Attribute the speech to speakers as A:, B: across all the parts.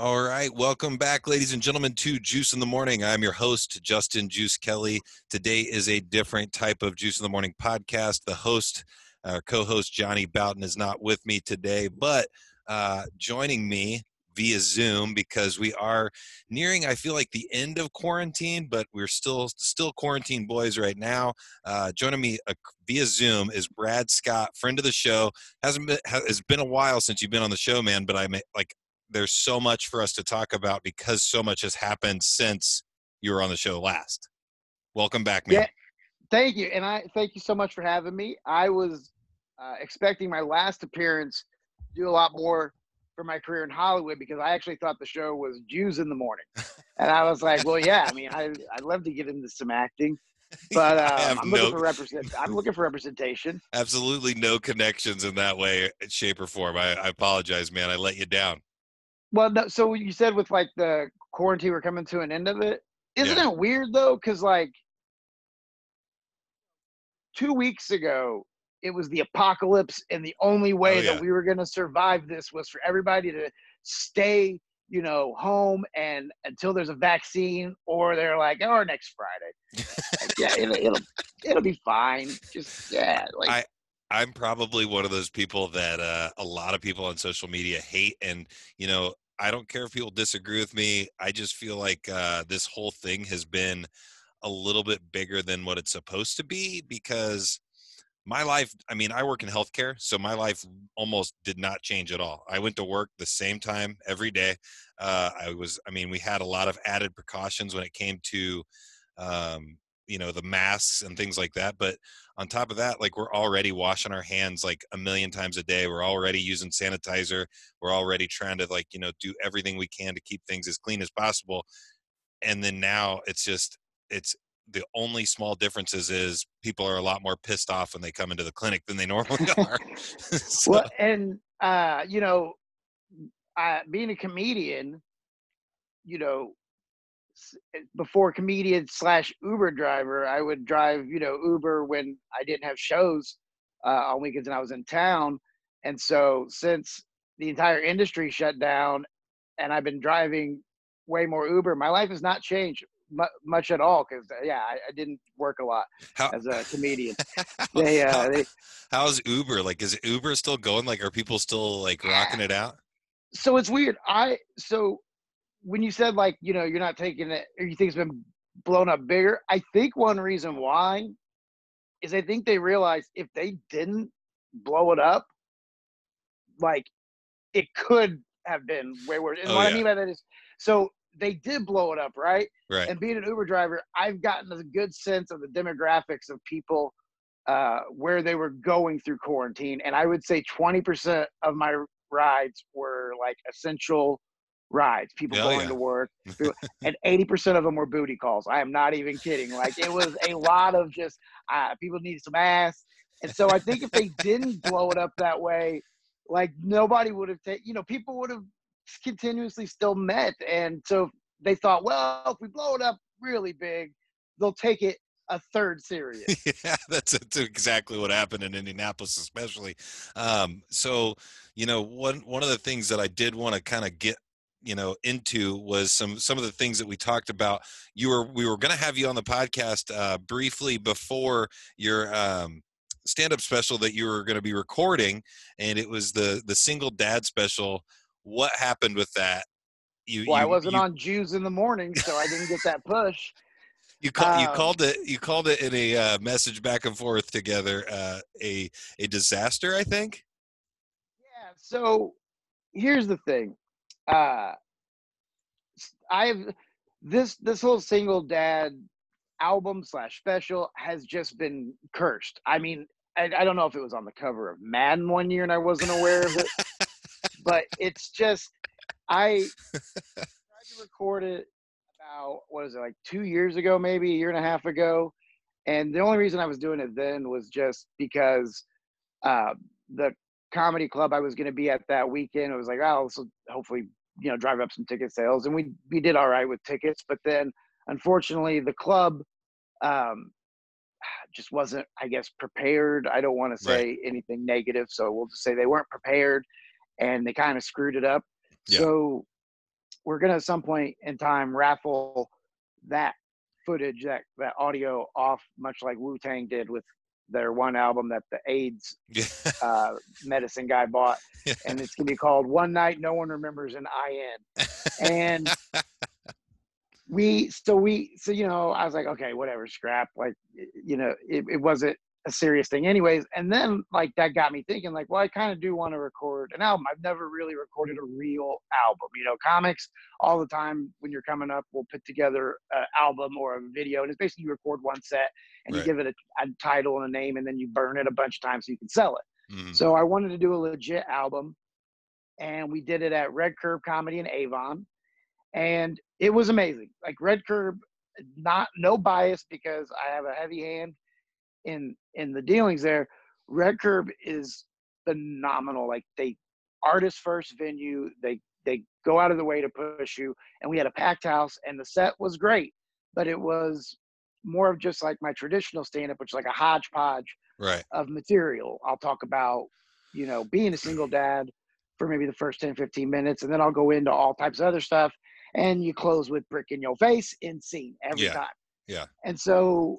A: All right, welcome back, ladies and gentlemen, to Juice in the Morning. I'm your host, Justin Juice Kelly. Today is a different type of Juice in the Morning podcast. The host, our uh, co host, Johnny Boughton, is not with me today, but uh, joining me via Zoom because we are nearing, I feel like, the end of quarantine, but we're still still quarantine boys right now. Uh, joining me uh, via Zoom is Brad Scott, friend of the show. hasn't been has been a while since you've been on the show, man. But I'm like there's so much for us to talk about because so much has happened since you were on the show last. Welcome back, man.
B: Yeah, thank you, and I thank you so much for having me. I was uh, expecting my last appearance to do a lot more for my career in Hollywood because I actually thought the show was Jews in the morning, and I was like, well, yeah, I mean, I I'd love to get into some acting. But uh, I'm looking no, for represent. I'm looking for representation.
A: Absolutely no connections in that way, shape, or form. I, I apologize, man. I let you down.
B: Well, no, so you said with like the quarantine, we're coming to an end of it. Isn't yeah. it weird though? Because like two weeks ago, it was the apocalypse, and the only way oh, yeah. that we were going to survive this was for everybody to stay, you know, home and until there's a vaccine, or they're like, oh, next Friday. like, yeah, it'll, it'll it'll be fine. Just yeah, like.
A: I- I'm probably one of those people that uh, a lot of people on social media hate, and you know, I don't care if people disagree with me. I just feel like uh, this whole thing has been a little bit bigger than what it's supposed to be because my life i mean i work in healthcare so my life almost did not change at all i went to work the same time every day uh, i was i mean we had a lot of added precautions when it came to um, you know the masks and things like that but on top of that like we're already washing our hands like a million times a day we're already using sanitizer we're already trying to like you know do everything we can to keep things as clean as possible and then now it's just it's the only small differences is people are a lot more pissed off when they come into the clinic than they normally are
B: so. well and uh you know uh, being a comedian you know before comedian slash Uber driver, I would drive, you know, Uber when I didn't have shows uh, on weekends and I was in town. And so since the entire industry shut down and I've been driving way more Uber, my life has not changed much at all because uh, yeah I, I, didn't work a lot How, as a comedian. They, uh, they,
A: how's uber? Like is uber still going? Like are people still like rocking it out?
B: So it's weird. I so when you said like you know you're not taking it or you think it's been blown up bigger, I think one reason why is I think they realized if they didn't blow it up, like it could have been way worse. And oh, what yeah. I mean by that is so they did blow it up, right?
A: Right.
B: And being an Uber driver, I've gotten a good sense of the demographics of people uh, where they were going through quarantine, and I would say 20% of my rides were like essential rides, people Hell going yeah. to work, and 80% of them were booty calls. I am not even kidding. Like it was a lot of just uh, people needed some ass. And so I think if they didn't blow it up that way, like nobody would have taken, you know, people would have continuously still met. And so they thought, well, if we blow it up really big, they'll take it a third serious.
A: yeah, that's, that's, exactly what happened in Indianapolis, especially. Um, so, you know, one one of the things that I did want to kind of get you know into was some some of the things that we talked about. You were we were going to have you on the podcast uh, briefly before your um, stand-up special that you were going to be recording and it was the the single dad special. What happened with that?
B: You well you, i wasn't you, on jews in the morning so i didn't get that push.
A: You, call, um, you called it you called it in a uh, message back and forth together uh, a a disaster i think?
B: Yeah so here's the thing uh, I've this this whole single dad album slash special has just been cursed. I mean, I, I don't know if it was on the cover of Madden one year and I wasn't aware of it, but it's just I tried to record it about what is it like two years ago, maybe a year and a half ago, and the only reason I was doing it then was just because uh, the comedy club I was going to be at that weekend. It was like, oh, so hopefully you know drive up some ticket sales and we we did all right with tickets but then unfortunately the club um just wasn't, I guess, prepared. I don't want to say
A: Right.
B: anything negative, so we'll just say they weren't prepared, and they kind of screwed it up.
A: Yeah.
B: So we're gonna at some point in time raffle that footage, that that audio off, much like Wu Tang did with their one album that the AIDS uh, medicine guy bought, and it's gonna be called "One Night No One Remembers an IN." And we, so we, so you know, I was like, okay, whatever, scrap. Like, you know, it, it wasn't a serious thing, anyways. And then like that got me thinking, like, well, I kind of do want to record an album. I've never really recorded a real album. You know, comics all the time when you're coming up, we'll put together an album or a video, and it's basically you record one set and
A: Right.
B: you give it a, a title and a name, and then you burn it a bunch of times so you can sell it.
A: Mhm.
B: So I wanted to do a legit album, and we did it at Red Curb Comedy in Avon, and it was amazing. Like Red Curb, not no bias because I have a heavy hand in in the dealings there. Red Curb is phenomenal. Like they artist first venue. They they go out of the way to push you, and we had a packed house, and the set was great, but it was more of just like my traditional stand up, which is like a hodgepodge
A: right.
B: of material. I'll talk about, you know, being a single dad for maybe the first 10, 15 minutes, and then I'll go into all types of other stuff. And you close with brick in your face in scene every
A: Yeah,
B: time.
A: yeah.
B: And so,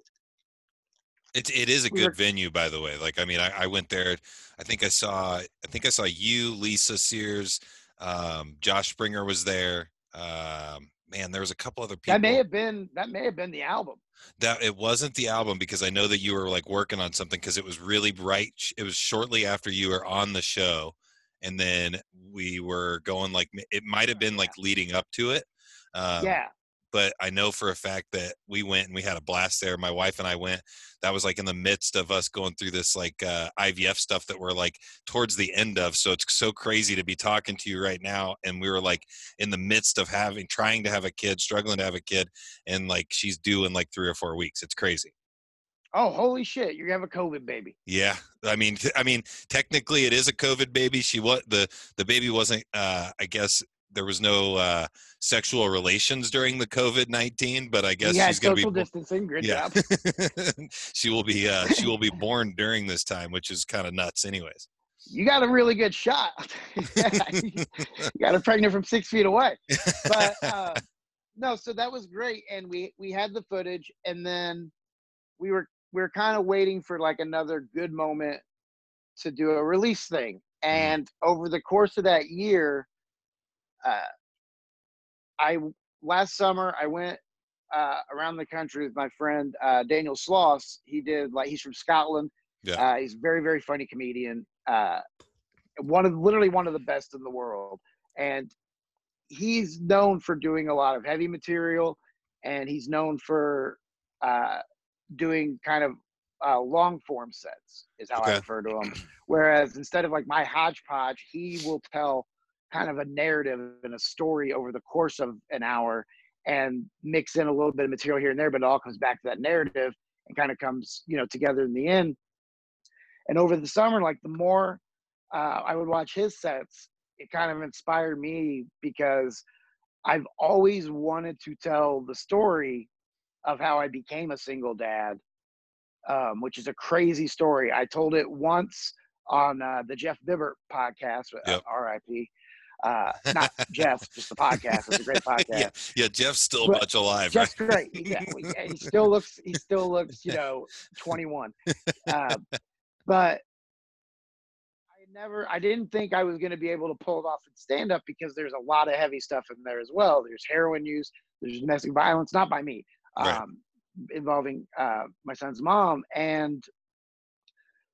A: It it is a
B: We
A: good
B: were-
A: venue, by the way. Like I mean, I, I went there. I think I saw. I think I saw you, Lisa Sears, um, Josh Springer was there. Um, man, there was a couple other people.
B: that may have been that may have been the album.
A: that it wasn't the album because I know that you were like working on something because it was really right. It was shortly after you were on the show, and then we were going like it might have been like leading up to it. Um,
B: yeah.
A: But I know for a fact that we went and we had a blast there. My wife and I went. That was like in the midst of us going through this like uh, IVF stuff that we're like towards the end of. So it's so crazy to be talking to you right now. And we were like in the midst of having, trying to have a kid, struggling to have a kid, and like she's due in like three or four weeks. It's crazy.
B: Oh, holy shit! You're gonna have a COVID baby.
A: Yeah, I mean, I mean, technically, it is a COVID baby. She was the the baby wasn't. Uh, I guess there was no uh, sexual relations during the COVID nineteen, but I guess
B: had
A: she's gonna be.
B: social distancing. Good
A: yeah,
B: job.
A: she will be. Uh, she will be born during this time, which is kind of nuts, anyways.
B: You got a really good shot. you got her pregnant from six feet away. but uh, no, so that was great, and we we had the footage, and then we were we were kind of waiting for like another good moment to do a release thing, and over the course of that year, uh, I last summer I went uh, around the country with my friend uh, Daniel Sloss. He did like he's from Scotland.
A: Yeah.
B: Uh, he's a very very funny comedian. Uh, one of literally one of the best in the world, and he's known for doing a lot of heavy material, and he's known for uh, doing kind of uh, long form sets is how I refer to him. Whereas instead of like my hodgepodge, he will tell kind of a narrative and a story over the course of an hour and mix in a little bit of material here and there, but it all comes back to that narrative and kind of comes, you know, together in the end. And over the summer, like the more uh, I would watch his sets, it kind of inspired me because I've always wanted to tell the story of how I became a single dad, um, which is a crazy story. I told it once on uh, the Jeff Bibbert podcast, uh,
A: Yep.
B: RIP. Uh, not Jeff, just the podcast. It's a great podcast.
A: yeah, yeah. Jeff's still
B: But
A: much alive,
B: Jeff's
A: right?
B: great. Yeah, yeah, he still looks. He still looks. You know, 21. Um, but I never. I didn't think I was going to be able to pull it off in stand up because there's a lot of heavy stuff in there as well. There's heroin use. There's domestic violence, not by me,
A: Right.
B: um, involving uh, my son's mom, and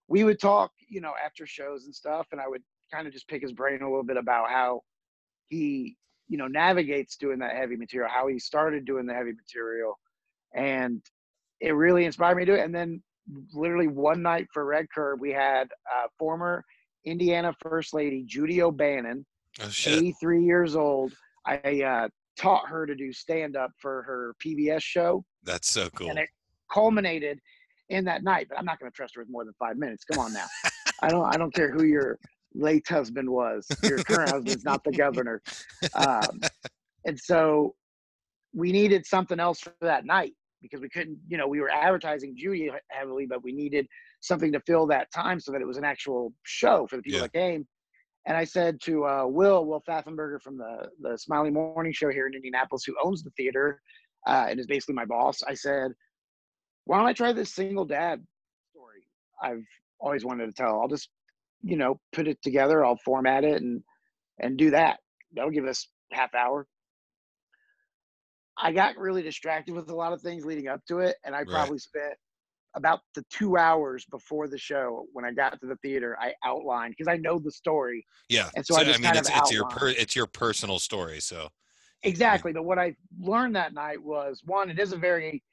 B: we would talk. You know, after shows and stuff, and I would kind of just pick his brain a little bit about how he you know navigates doing that heavy material how he started doing the heavy material and it really inspired me to do it and then literally one night for red curb we had uh, former indiana first lady judy o'bannon
A: Oh shit!
B: 83 years old i uh, taught her to do stand up for her pbs show
A: That's so cool.
B: and it culminated in that night but i'm not going to trust her with more than five minutes come on now i don't i don't care who your late husband was your current husband's not the governor um, and so we needed something else for that night because we couldn't, you know, we were advertising Judy heavily, but we needed something to fill that time so that it was an actual show for the people
A: Yeah.
B: that came. And I said to uh, Will, Will Pfaffenberger from the the Smiley Morning Show here in Indianapolis, who owns the theater uh, and is basically my boss. I said, "Why don't I try this single dad story I've always wanted to tell? I'll just, you know, put it together. I'll format it and and do that. That'll give us half hour." I got really distracted with a lot of things leading up to it, and I
A: Right.
B: probably spent about the two hours before the show when I got to the theater. I outlined because I know the story
A: Yeah.
B: And so I just
A: mean,
B: kind
A: it's
B: of
A: it's your per,
B: outlined.
A: it's your personal story. So
B: exactly. But what I learned that night was one, it is a very,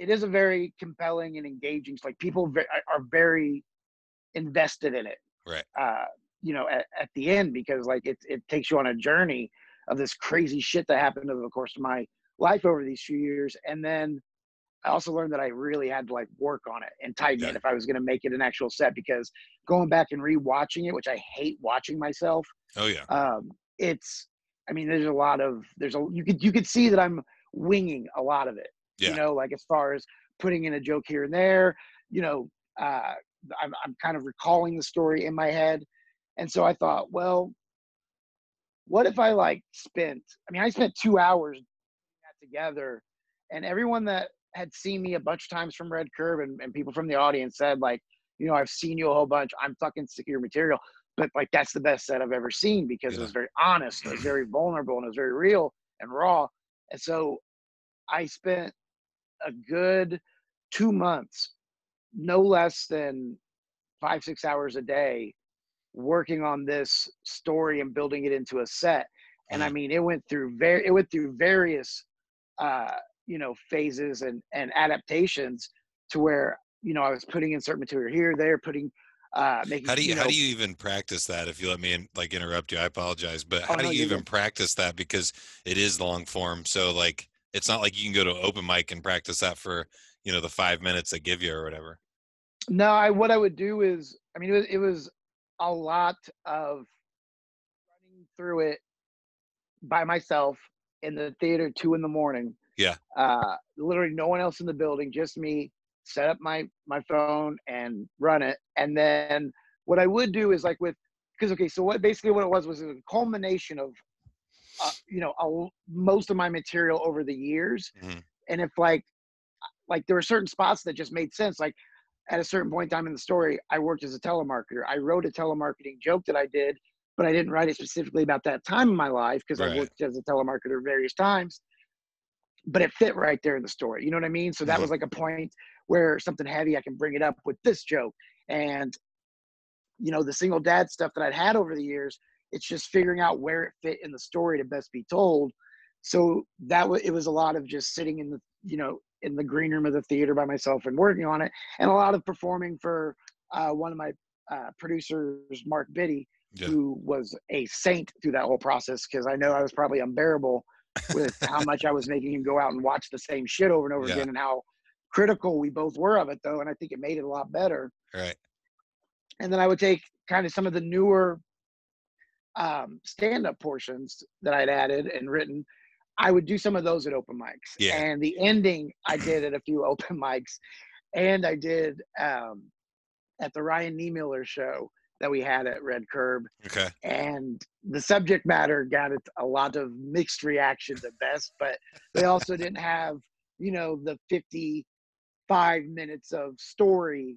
B: it is a very compelling and engaging. Like people ve- are very invested in it.
A: Right.
B: Uh, you know, at, at the end because like it it takes you on a journey of this crazy shit that happened over the course of my life over these few years, and then I also learned that I really had to like work on it and tighten
A: Yeah.
B: it if I was going to make it an actual set because going back and rewatching it, which I hate watching myself,
A: oh yeah,
B: um, it's I mean, there's a lot of there's a you could you could see that I'm winging a lot of it.
A: Yeah.
B: You know, like as far as putting in a joke here and there, you know, uh, I'm I'm kind of recalling the story in my head, and so I thought, well, what if I like spent? I mean, I spent two hours together, and everyone that had seen me a bunch of times from Red Curb and, and people from the audience said like, you know, I've seen you a whole bunch. I'm fucking sick of your material but like that's the best set I've ever seen because it was very honest, it was very vulnerable, and it was very real and raw. And so I spent a good two months, no less than five, six hours a day, working on this story and building it into a set. And I
A: Mhm.
B: mean, it went through very, it went through various, uh, you know, phases and and adaptations to where you know I was putting in certain material here, there, putting, uh, making.
A: how do you,
B: know,
A: how do you even practice that? If you let me in, like interrupt you, I apologize, but how
B: Oh,
A: do
B: no,
A: you
B: you're
A: even
B: good.
A: practice that because it is long form? So like, it's not like you can go to open mic and practice that for you know the five minutes they give you or whatever.
B: No, I what I would do is, I mean, it was, it was a lot of running through it by myself in the theater two in the morning.
A: Yeah.
B: Uh, literally no one else in the building, just me. Set up my my phone and run it, and then what I would do is like with because okay, so what basically what it was was a culmination of, uh, you know, a, most of my material over the years,
A: Mhm.
B: and if like like there were certain spots that just made sense like at a certain point in time in the story i worked as a telemarketer i wrote a telemarketing joke that i did but i didn't write it specifically about that time in my life because
A: Right.
B: i worked as a telemarketer various times but it fit right there in the story you know what i mean so that
A: Mhm.
B: was like a point where something heavy i can bring it up with this joke and you know the single dad stuff that i'd had over the years it's just figuring out where it fit in the story to best be told so that was it was a lot of just sitting in the you know in the green room of the theater by myself and working on it and a lot of performing for uh, one of my uh, producers mark biddy
A: Yeah.
B: who was a saint through that whole process because i know i was probably unbearable with how much i was making him go out and watch the same shit over and over
A: Yeah.
B: again and how critical we both were of it though and i think it made it a lot better
A: Right.
B: and then I would take kind of some of the newer um, stand-up portions that I'd added and written. I would do some of those at open mics,
A: Yeah.
B: and the ending I did at a few open mics, and I did um, at the Ryan Niemiller show that we had at Red Curb,
A: Okay.
B: and the subject matter got a lot of mixed reactions at best, but they also didn't have you know the 55 minutes of story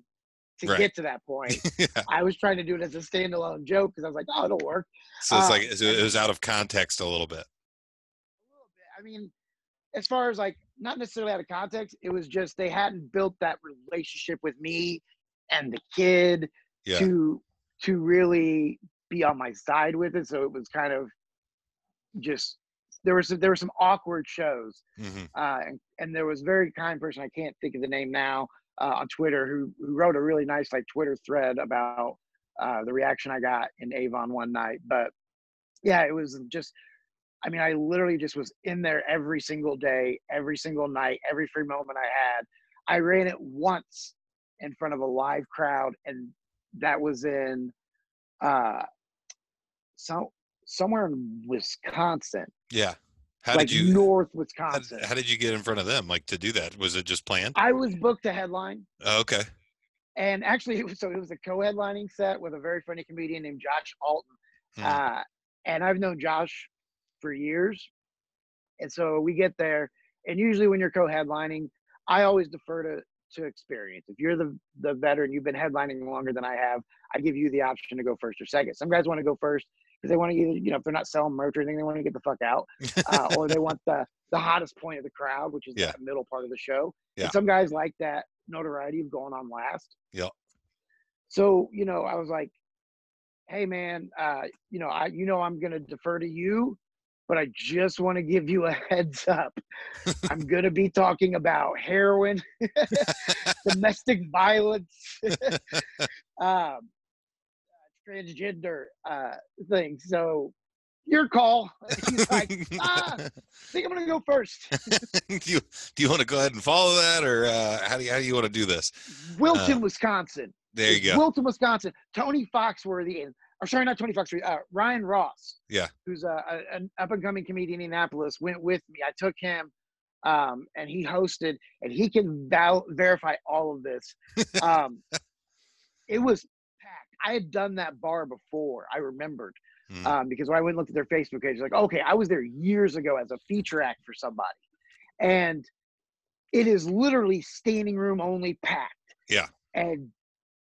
B: to
A: Right.
B: get to that point.
A: yeah.
B: I was trying to do it as a standalone joke because I was like, oh, it'll work.
A: So it's
B: Uh,
A: like it was out of context a little bit.
B: A little bit. I mean, as far as like not necessarily out of context, it was just they hadn't built that relationship with me and the kid
A: Yeah.
B: to to really be on my side with it. So it was kind of just there was there were some awkward shows,
A: hmm
B: uh, and, and there was a very kind person I can't think of the name now uh, on Twitter who who wrote a really nice like Twitter thread about uh, the reaction I got in Avon one night. But yeah, it was just. I mean, I literally just was in there every single day, every single night, every free moment I had. I ran it once in front of a live crowd, and that was in uh, so somewhere in Wisconsin.
A: Yeah. How
B: like
A: did you?
B: North
A: How,
B: Wisconsin.
A: how did you get in front of them? Like to do that? Was it just planned?
B: I was booked a headline,
A: Oh, okay.
B: and actually, it was, so it was a co-headlining set with a very funny comedian named Josh Alton.
A: Hmm.
B: Uh, and I've known Josh for years, and so we get there, and usually when you're co-headlining, I always defer to to experience. If you're the the veteran, you've been headlining longer than I have, I give you the option to go first or second. Some guys want to go first because they want to either, you know, if they're not selling merch or anything, they want to get the fuck out, uh, or they want the the hottest point of the crowd, which is
A: Yeah.
B: that middle part of the show.
A: Yeah.
B: And some guys like that notoriety of going on last.
A: Yep.
B: So you know, I was like, "Hey, man, uh, you know, I you know I'm gonna defer to you, but I just want to give you a heads up. I'm gonna be talking about heroin, domestic violence, um, transgender uh, things. So your call." He's like, "Ah, I think I'm gonna go first.
A: do you do you want to go ahead and follow that, or uh, how do you how do you want to do this?
B: Wilton, Wisconsin.
A: There you go.
B: Wilton, Wisconsin. Tony Foxworthy and or sorry, not Tony Foxworthy. Uh, Ryan Ross.
A: Yeah.
B: Who's a, a, an up and coming comedian in Indianapolis went with me. I took him, um, and he hosted, and he can val- verify all of this. Um, it was. I had done that bar before. I remembered
A: Hmm.
B: um, because when I went and looked at their Facebook page, like, okay, I was there years ago as a feature act for somebody, and it is literally standing room only packed.
A: Yeah.
B: And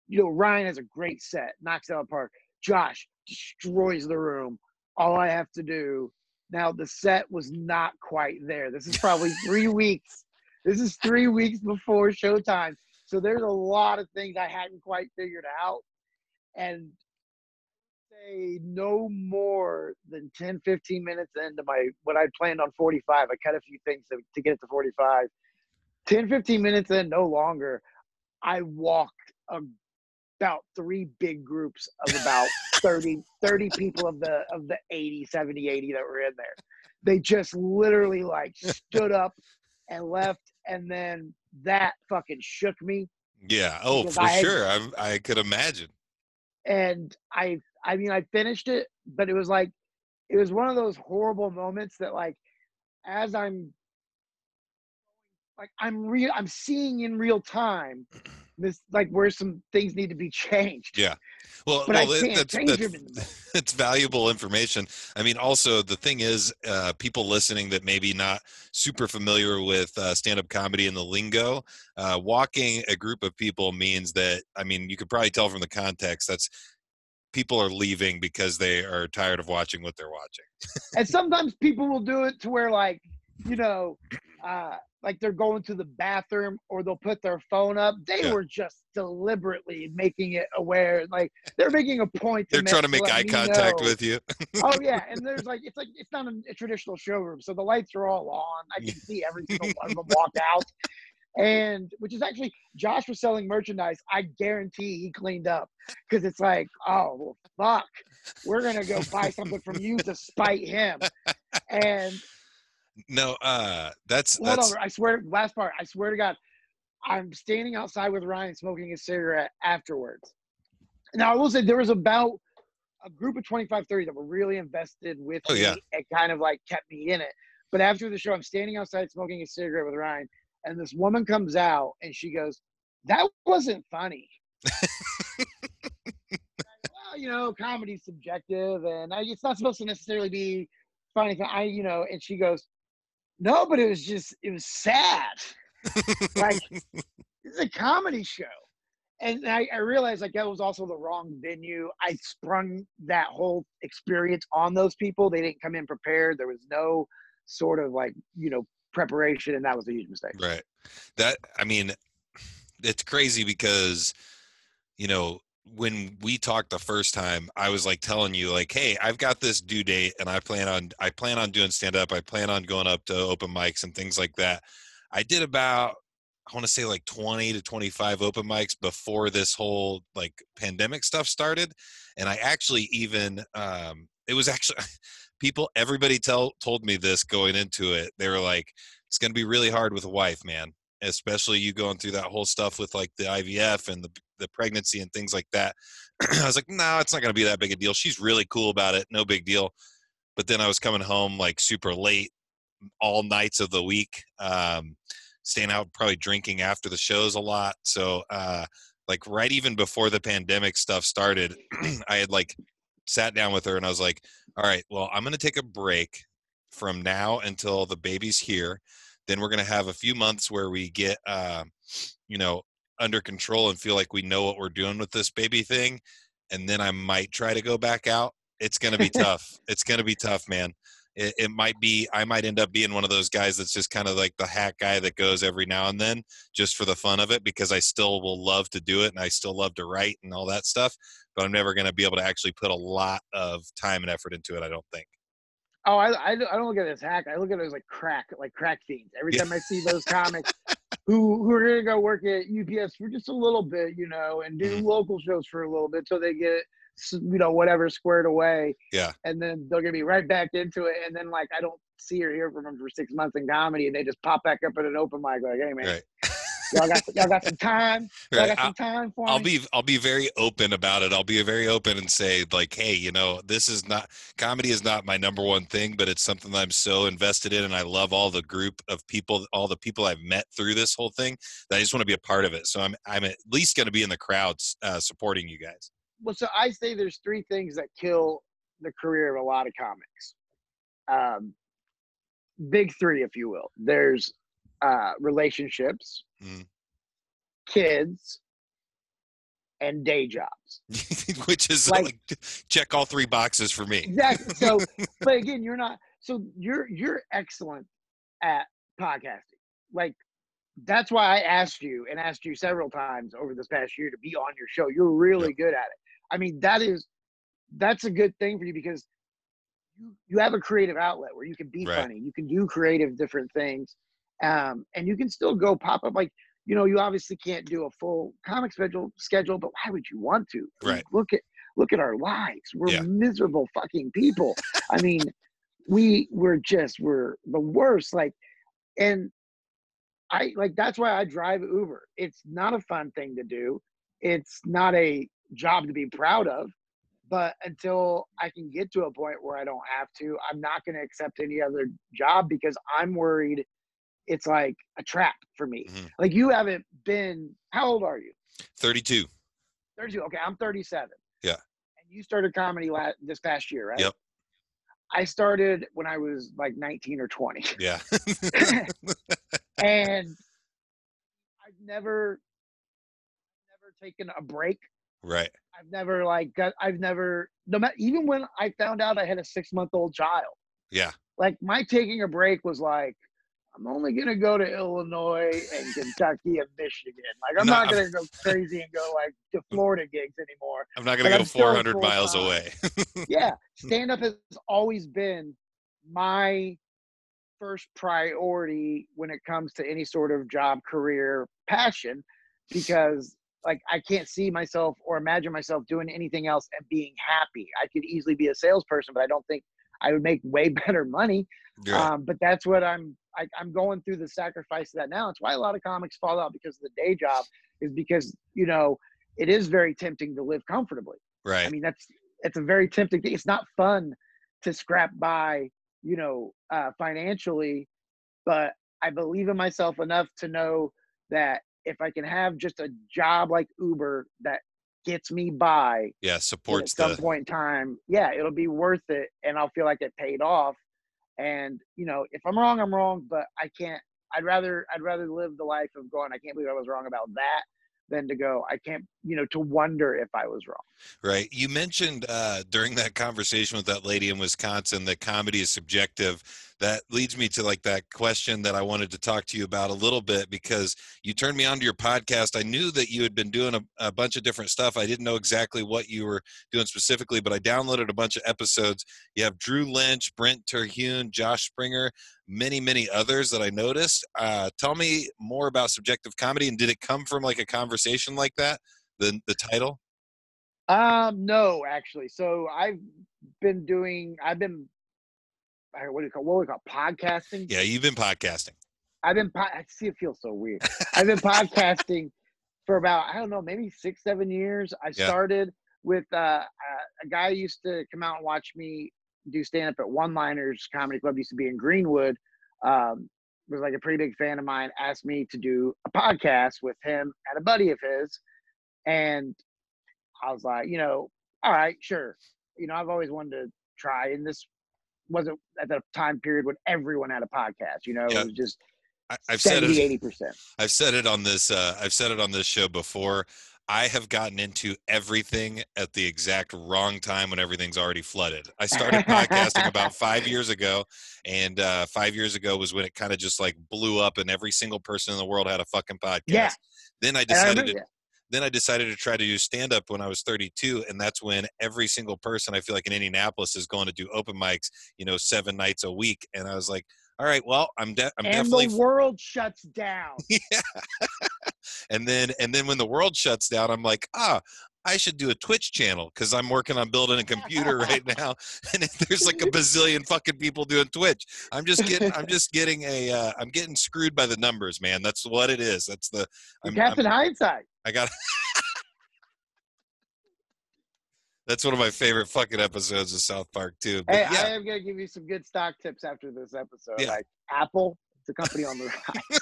B: you know, Ryan has a great set, knocks it out of the park. Josh destroys the room. All I have to do now, the set was not quite there. This is probably three weeks. This is three weeks before showtime. So there's a lot of things I hadn't quite figured out. And say no more than 10, 15 minutes into my what I'd planned on 45. I cut a few things to, to get it to 45. 10, 15 minutes in, no longer, I walked a, about three big groups of about 30, 30 people of the of the 80, 70, 80 that were in there. They just literally like stood up and left. And then that fucking shook me.
A: Yeah. Oh, for
B: I had-
A: sure. I I could imagine.
B: And I I mean I finished it, but it was like it was one of those horrible moments that like as I'm like I'm real I'm seeing in real time this like where some things need to be changed.
A: Yeah. Well,
B: But I
A: well, it-
B: can't
A: that's,
B: change
A: that's,
B: them in the moment.
A: it's valuable information. I mean, also the thing is, uh, people listening that maybe not super familiar with uh, stand-up comedy and the lingo, uh, walking a group of people means that. I mean, you could probably tell from the context that's people are leaving because they are tired of watching what they're watching.
B: And sometimes people will do it to where like, you know, uh like they're going to the bathroom or they'll put their phone up. They
A: Yeah.
B: were just deliberately making it aware. Like they're making a point.
A: They're trying to make eye contact
B: know.
A: with you.
B: oh yeah, and there's like it's like it's not a, a traditional showroom, so the lights are all on. I can see every single one of them walk out, and which is actually Josh was selling merchandise. I guarantee he cleaned up because it's like, oh well, fuck, we're gonna go buy something from you to spite him. And
A: No, uh, that's
B: hold
A: that's
B: on, I swear, last part, I swear to God, I'm standing outside with Ryan smoking a cigarette afterwards. Now I will say there was about a group of 25, 30 that were really invested with
A: Oh,
B: me
A: yeah.
B: and kind of like kept me in it. But after the show, I'm standing outside smoking a cigarette with Ryan, and this woman comes out and she goes, "That wasn't funny." well, you know, comedy's subjective, and I, it's not supposed to necessarily be funny. I, you know, and she goes, "No, but it was just, it was sad. like it's a comedy show." And I, I realized like that was also the wrong venue. I sprung that whole experience on those people. They didn't come in prepared. There was no sort of like you know preparation, and that was a huge mistake.
A: Right. That I mean, it's crazy because you know when we talked the first time, I was like telling you like, hey, I've got this due date, and I plan on I plan on doing stand up. I plan on going up to open mics and things like that. I did about I want to say like 20 to 25 open mics before this whole like pandemic stuff started. And I actually even, um, it was actually people, everybody tell, told me this going into it. They were like, it's going to be really hard with a wife, man, especially you going through that whole stuff with like the IVF and the, the pregnancy and things like that. I was like, no, it's not going to be that big a deal. She's really cool about it. No big deal. But then I was coming home like super late all nights of the week. Um, staying out, probably drinking after the shows a lot. So, uh, like right even before the pandemic stuff started, I had like sat down with her and I was like, "All right, well, I'm going to take a break from now until the baby's here. Then we're going to have a few months where we get, uh, you know, under control and feel like we know what we're doing with this baby thing, and then I might try to go back out. It's going to be tough. It's going to be tough, man it, it, might be i might end up being one of those guys that's just kind of like the hack guy that goes every now and then just for the fun of it because i still will love to do it and i still love to write and all that stuff but i'm never going to be able to actually put a lot of time and effort into it i don't think
B: oh i, I, I don't look at it as hack. I look at it as like crack like crack fiends. Every time i see those comics who who are going to go work at ups for just a little bit you know and do mm-hmm. local shows for a little bit so they get you know whatever squared away
A: yeah.
B: and then they're gonna be right back into it. And then like i don't see or hear from them for six months in comedy and they just pop back up at an open mic like hey man right. y'all got y'all got some time y'all right. got some time for
A: I'll
B: me?
A: be I'll be very open about it. I'll be very open and say like, hey, you know, this is not comedy is not my number one thing, but it's something that I'm so invested in, and I love all the group of people, all the people I've met through this whole thing. That I just want to be a part of it. So I'm I'm at least going to be in the crowds uh, supporting you guys
B: well, so I say there's three things that kill the career of a lot of comics. Um, big three, if you will. There's uh, relationships, mm. kids, and day jobs.
A: Which is like, like, check all three boxes for me.
B: Exactly. So, but again, you're not. So you're you're excellent at podcasting. Like that's why I asked you and asked you several times over this past year to be on your show. You're really yep. good at it. I mean, that is that's a good thing for you because you you have a creative outlet where you can be right. funny, you can do creative different things, um, and you can still go pop up like you know you obviously can't do a full comic schedule schedule, but why would you want to?
A: Right.
B: Look at look at our lives. We're yeah. miserable fucking people. I mean, we we're just we're the worst. Like, and I like that's why I drive Uber. It's not a fun thing to do. It's not a job to be proud of. But until I can get to a point where I don't have to, I'm not going to accept any other job because I'm worried it's like a trap for me. Mm-hmm. Like you haven't been, how old are you?
A: 32.
B: 32. Okay. I'm 37.
A: Yeah.
B: And you started comedy last, this past year, right?
A: Yep.
B: I started when I was like 19 or 20.
A: Yeah.
B: and I've never, never taken a break
A: Right.
B: I've never like got. I've never no matter even when I found out I had a six month old child.
A: Yeah.
B: Like my taking a break was like, I'm only gonna go to Illinois and Kentucky and Michigan. Like I'm no, not gonna I'm, go crazy and go like to Florida gigs anymore.
A: I'm not gonna like, go 400 miles time. away.
B: yeah, stand up has always been my first priority when it comes to any sort of job, career, passion, because like I can't see myself or imagine myself doing anything else and being happy. I could easily be a salesperson, but I don't think I would make way better money. Um, but that's what I'm I, I'm going through the sacrifice of that now. It's why a lot of comics fall out because of the day job is because you know it is very tempting to live comfortably.
A: Right.
B: I mean that's it's a very tempting thing. It's not fun to scrap by you know uh, financially, but I believe in myself enough to know that if I can have just a job like Uber that gets me by,
A: yeah, supports
B: at some
A: the...
B: point in time, yeah, it'll be worth it, and I'll feel like it paid off. And you know, if I'm wrong, I'm wrong, but I can't. I'd rather I'd rather live the life of going. I can't believe I was wrong about that than to go i can't you know to wonder if i was wrong
A: right you mentioned uh, during that conversation with that lady in wisconsin that comedy is subjective that leads me to like that question that I wanted to talk to you about a little bit because you turned me on to your podcast. I knew that you had been doing a, a, bunch of different stuff. I didn't know exactly what you were doing specifically, but I downloaded a bunch of episodes. You have Drew Lynch, Brent Terhune, Josh Springer, many, many others that I noticed. Uh, tell me more about subjective comedy and did it come from like a conversation like that? The the title?
B: Um, no, actually. So I've been doing. I've been what do you call what do we call podcasting?
A: Yeah, you've been podcasting.
B: I've been. I see it feels so weird. I've been podcasting for about I don't know maybe six seven years. I yeah. started with uh, uh, a guy used to come out and watch me do stand up at One Liners Comedy Club. Used to be in Greenwood. um, was like a pretty big fan of mine, asked me to do a podcast with him and a buddy of his. And I was like, you know, all right, sure. You know, I've always wanted to try, and this wasn't at the time period when everyone had a podcast. You know,
A: Yeah.
B: it was just
A: I, I've said it.
B: 80 percent.
A: I've said it on this. Uh, I've said it on this show before. I have gotten into everything at the exact wrong time when everything's already flooded. I started podcasting about five years ago, and uh, five years ago was when it kind of just like blew up, and every single person in the world had a fucking podcast.
B: Yeah.
A: Then I
B: And I
A: decided to then I decided to try to do stand up when I was 32, and that's when every single person I feel like in Indianapolis is going to do open mics, you know, seven nights a week. And I was like, all right, well, I'm de- I'm
B: and
A: definitely
B: the world shuts down.
A: yeah. and then and then when the world shuts down, I'm like, ah, I should do a Twitch channel because I'm working on building a computer right now, and there's like a bazillion fucking people doing Twitch. I'm just getting I'm just getting a uh, I'm getting screwed by the numbers, man. That's what it is. That's the I'm,
B: Captain
A: I'm,
B: Hindsight.
A: I got. That's one of my favorite fucking episodes of South Park too. But
B: Hey,
A: yeah,
B: I am gonna give you some good stock tips after this episode.
A: Yeah.
B: Like Apple, it's a company on the rise.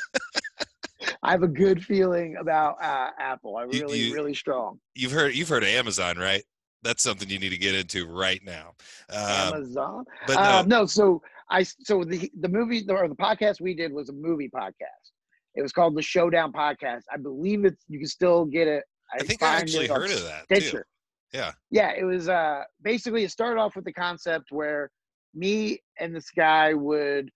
B: I have a good feeling about uh, Apple. I
A: You-
B: really,
A: you-
B: really strong.
A: you've heard you've heard of Amazon, right? That's something you need to get into right now. Um,
B: Amazon.
A: but no,
B: Uh, no, so I so the the movie or the podcast we did was a movie podcast. It was called the Showdown Podcast. I believe it's you can still get it.
A: I think I actually heard of that too. Yeah.
B: Yeah, it was uh basically it started off with the concept where me and this guy would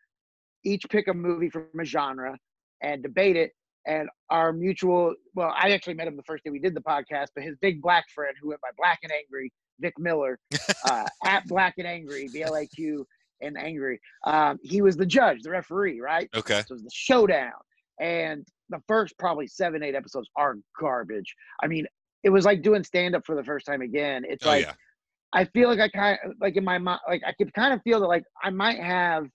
B: each pick a movie from a genre and debate it. And our mutual, well, I actually met him the first day we did the podcast, but his big black friend who went by Black and Angry, Vic Miller, uh, at Black and Angry, B L A Q and Angry, um, he was the judge, the referee, right?
A: Okay.
B: So it was the showdown. And the first probably seven, eight episodes are garbage. I mean, it was like doing stand up for the first time again. It's
A: Oh
B: like
A: yeah.
B: I feel like I kind of like in my mind, like I could kind of feel that like I might have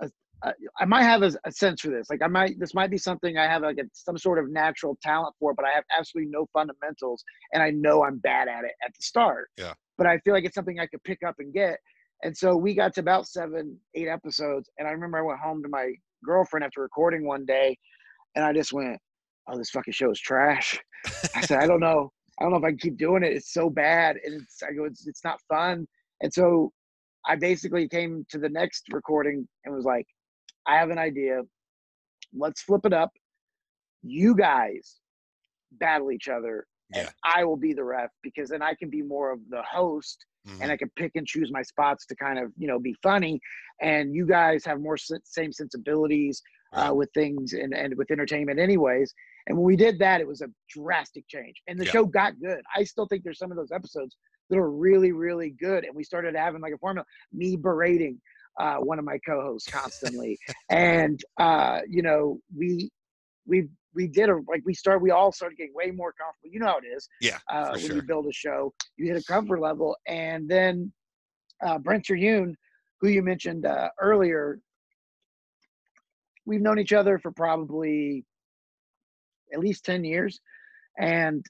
B: a, a I might have a, a sense for this. Like I might this might be something I have like a, some sort of natural talent for, but I have absolutely no fundamentals, and I know I'm bad at it at the start.
A: Yeah.
B: But I feel like it's something I could pick up and get. And so we got to about seven, eight episodes, and I remember I went home to my girlfriend after recording one day, and I just went, "Oh, this fucking show is trash." I said, "I don't know." I don't know if I can keep doing it. It's so bad, and it's I go, it's it's not fun. And so I basically came to the next recording and was like, I have an idea. Let's flip it up. You guys battle each other, and I will be the ref because then I can be more of the host,
A: Mhm.
B: and I can pick and choose my spots to kind of you know be funny. And you guys have more same sensibilities
A: Right.
B: uh, with things and and with entertainment, anyways. And when we did that, it was a drastic change, and the
A: Yeah.
B: show got good. I still think there's some of those episodes that are really, really good. And we started having like a formula, me berating uh, one of my co-hosts constantly, and uh, you know, we we we did a like we started we all started getting way more comfortable. You know how it is
A: Yeah,
B: uh, when
A: sure.
B: you build a show, you hit a comfort level, and then uh, Brent Terhune, who you mentioned uh, earlier, we've known each other for probably at least 10 years and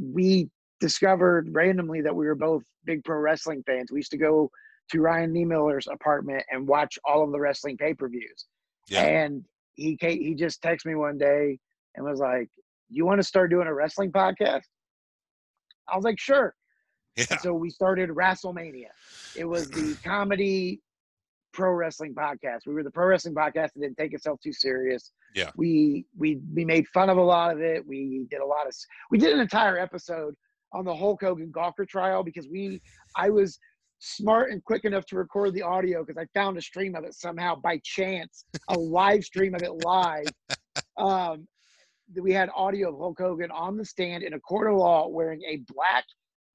B: we discovered randomly that we were both big pro wrestling fans we used to go to ryan niemiller's apartment and watch all of the wrestling pay-per-views
A: Yeah.
B: and he he just texted me one day and was like you want to start doing a wrestling podcast i was like sure
A: Yeah.
B: so we started WrestleMania. It was the comedy pro wrestling podcast. We were the pro wrestling podcast that didn't take itself too serious.
A: Yeah.
B: We we we made fun of a lot of it. We did a lot of we did an entire episode on the Hulk Hogan Gawker trial because we I was smart and quick enough to record the audio because I found a stream of it somehow by chance, a live stream of it live. Um, we had audio of Hulk Hogan on the stand in a court of law wearing a black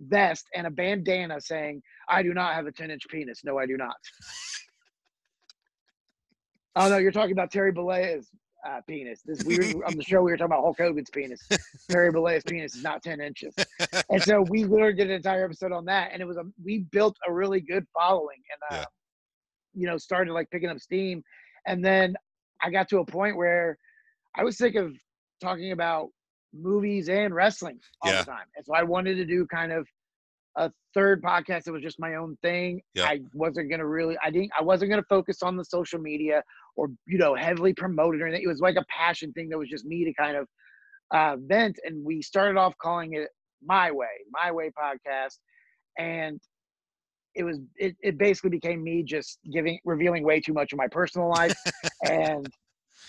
B: vest and a bandana saying, I do not have a 10 inch penis. No, I do not. oh, no, you're talking about Terry Bollea's uh, penis. This we were, on the show, we were talking about Hulk Hogan's penis. Terry Bollea's penis is not 10 inches. And so we literally did an entire episode on that. And it was a, we built a really good following and, uh,
A: Yeah.
B: you know, started like picking up steam. And then I got to a point where I was sick of talking about movies and wrestling all
A: Yeah.
B: the time. And so I wanted to do kind of a third podcast that was just my own thing.
A: Yeah.
B: I wasn't gonna really I didn't I wasn't gonna focus on the social media or you know heavily promote it or anything. It was like a passion thing that was just me to kind of uh, vent. And we started off calling it My Way, My Way podcast, and it was it, it basically became me just giving revealing way too much of my personal life and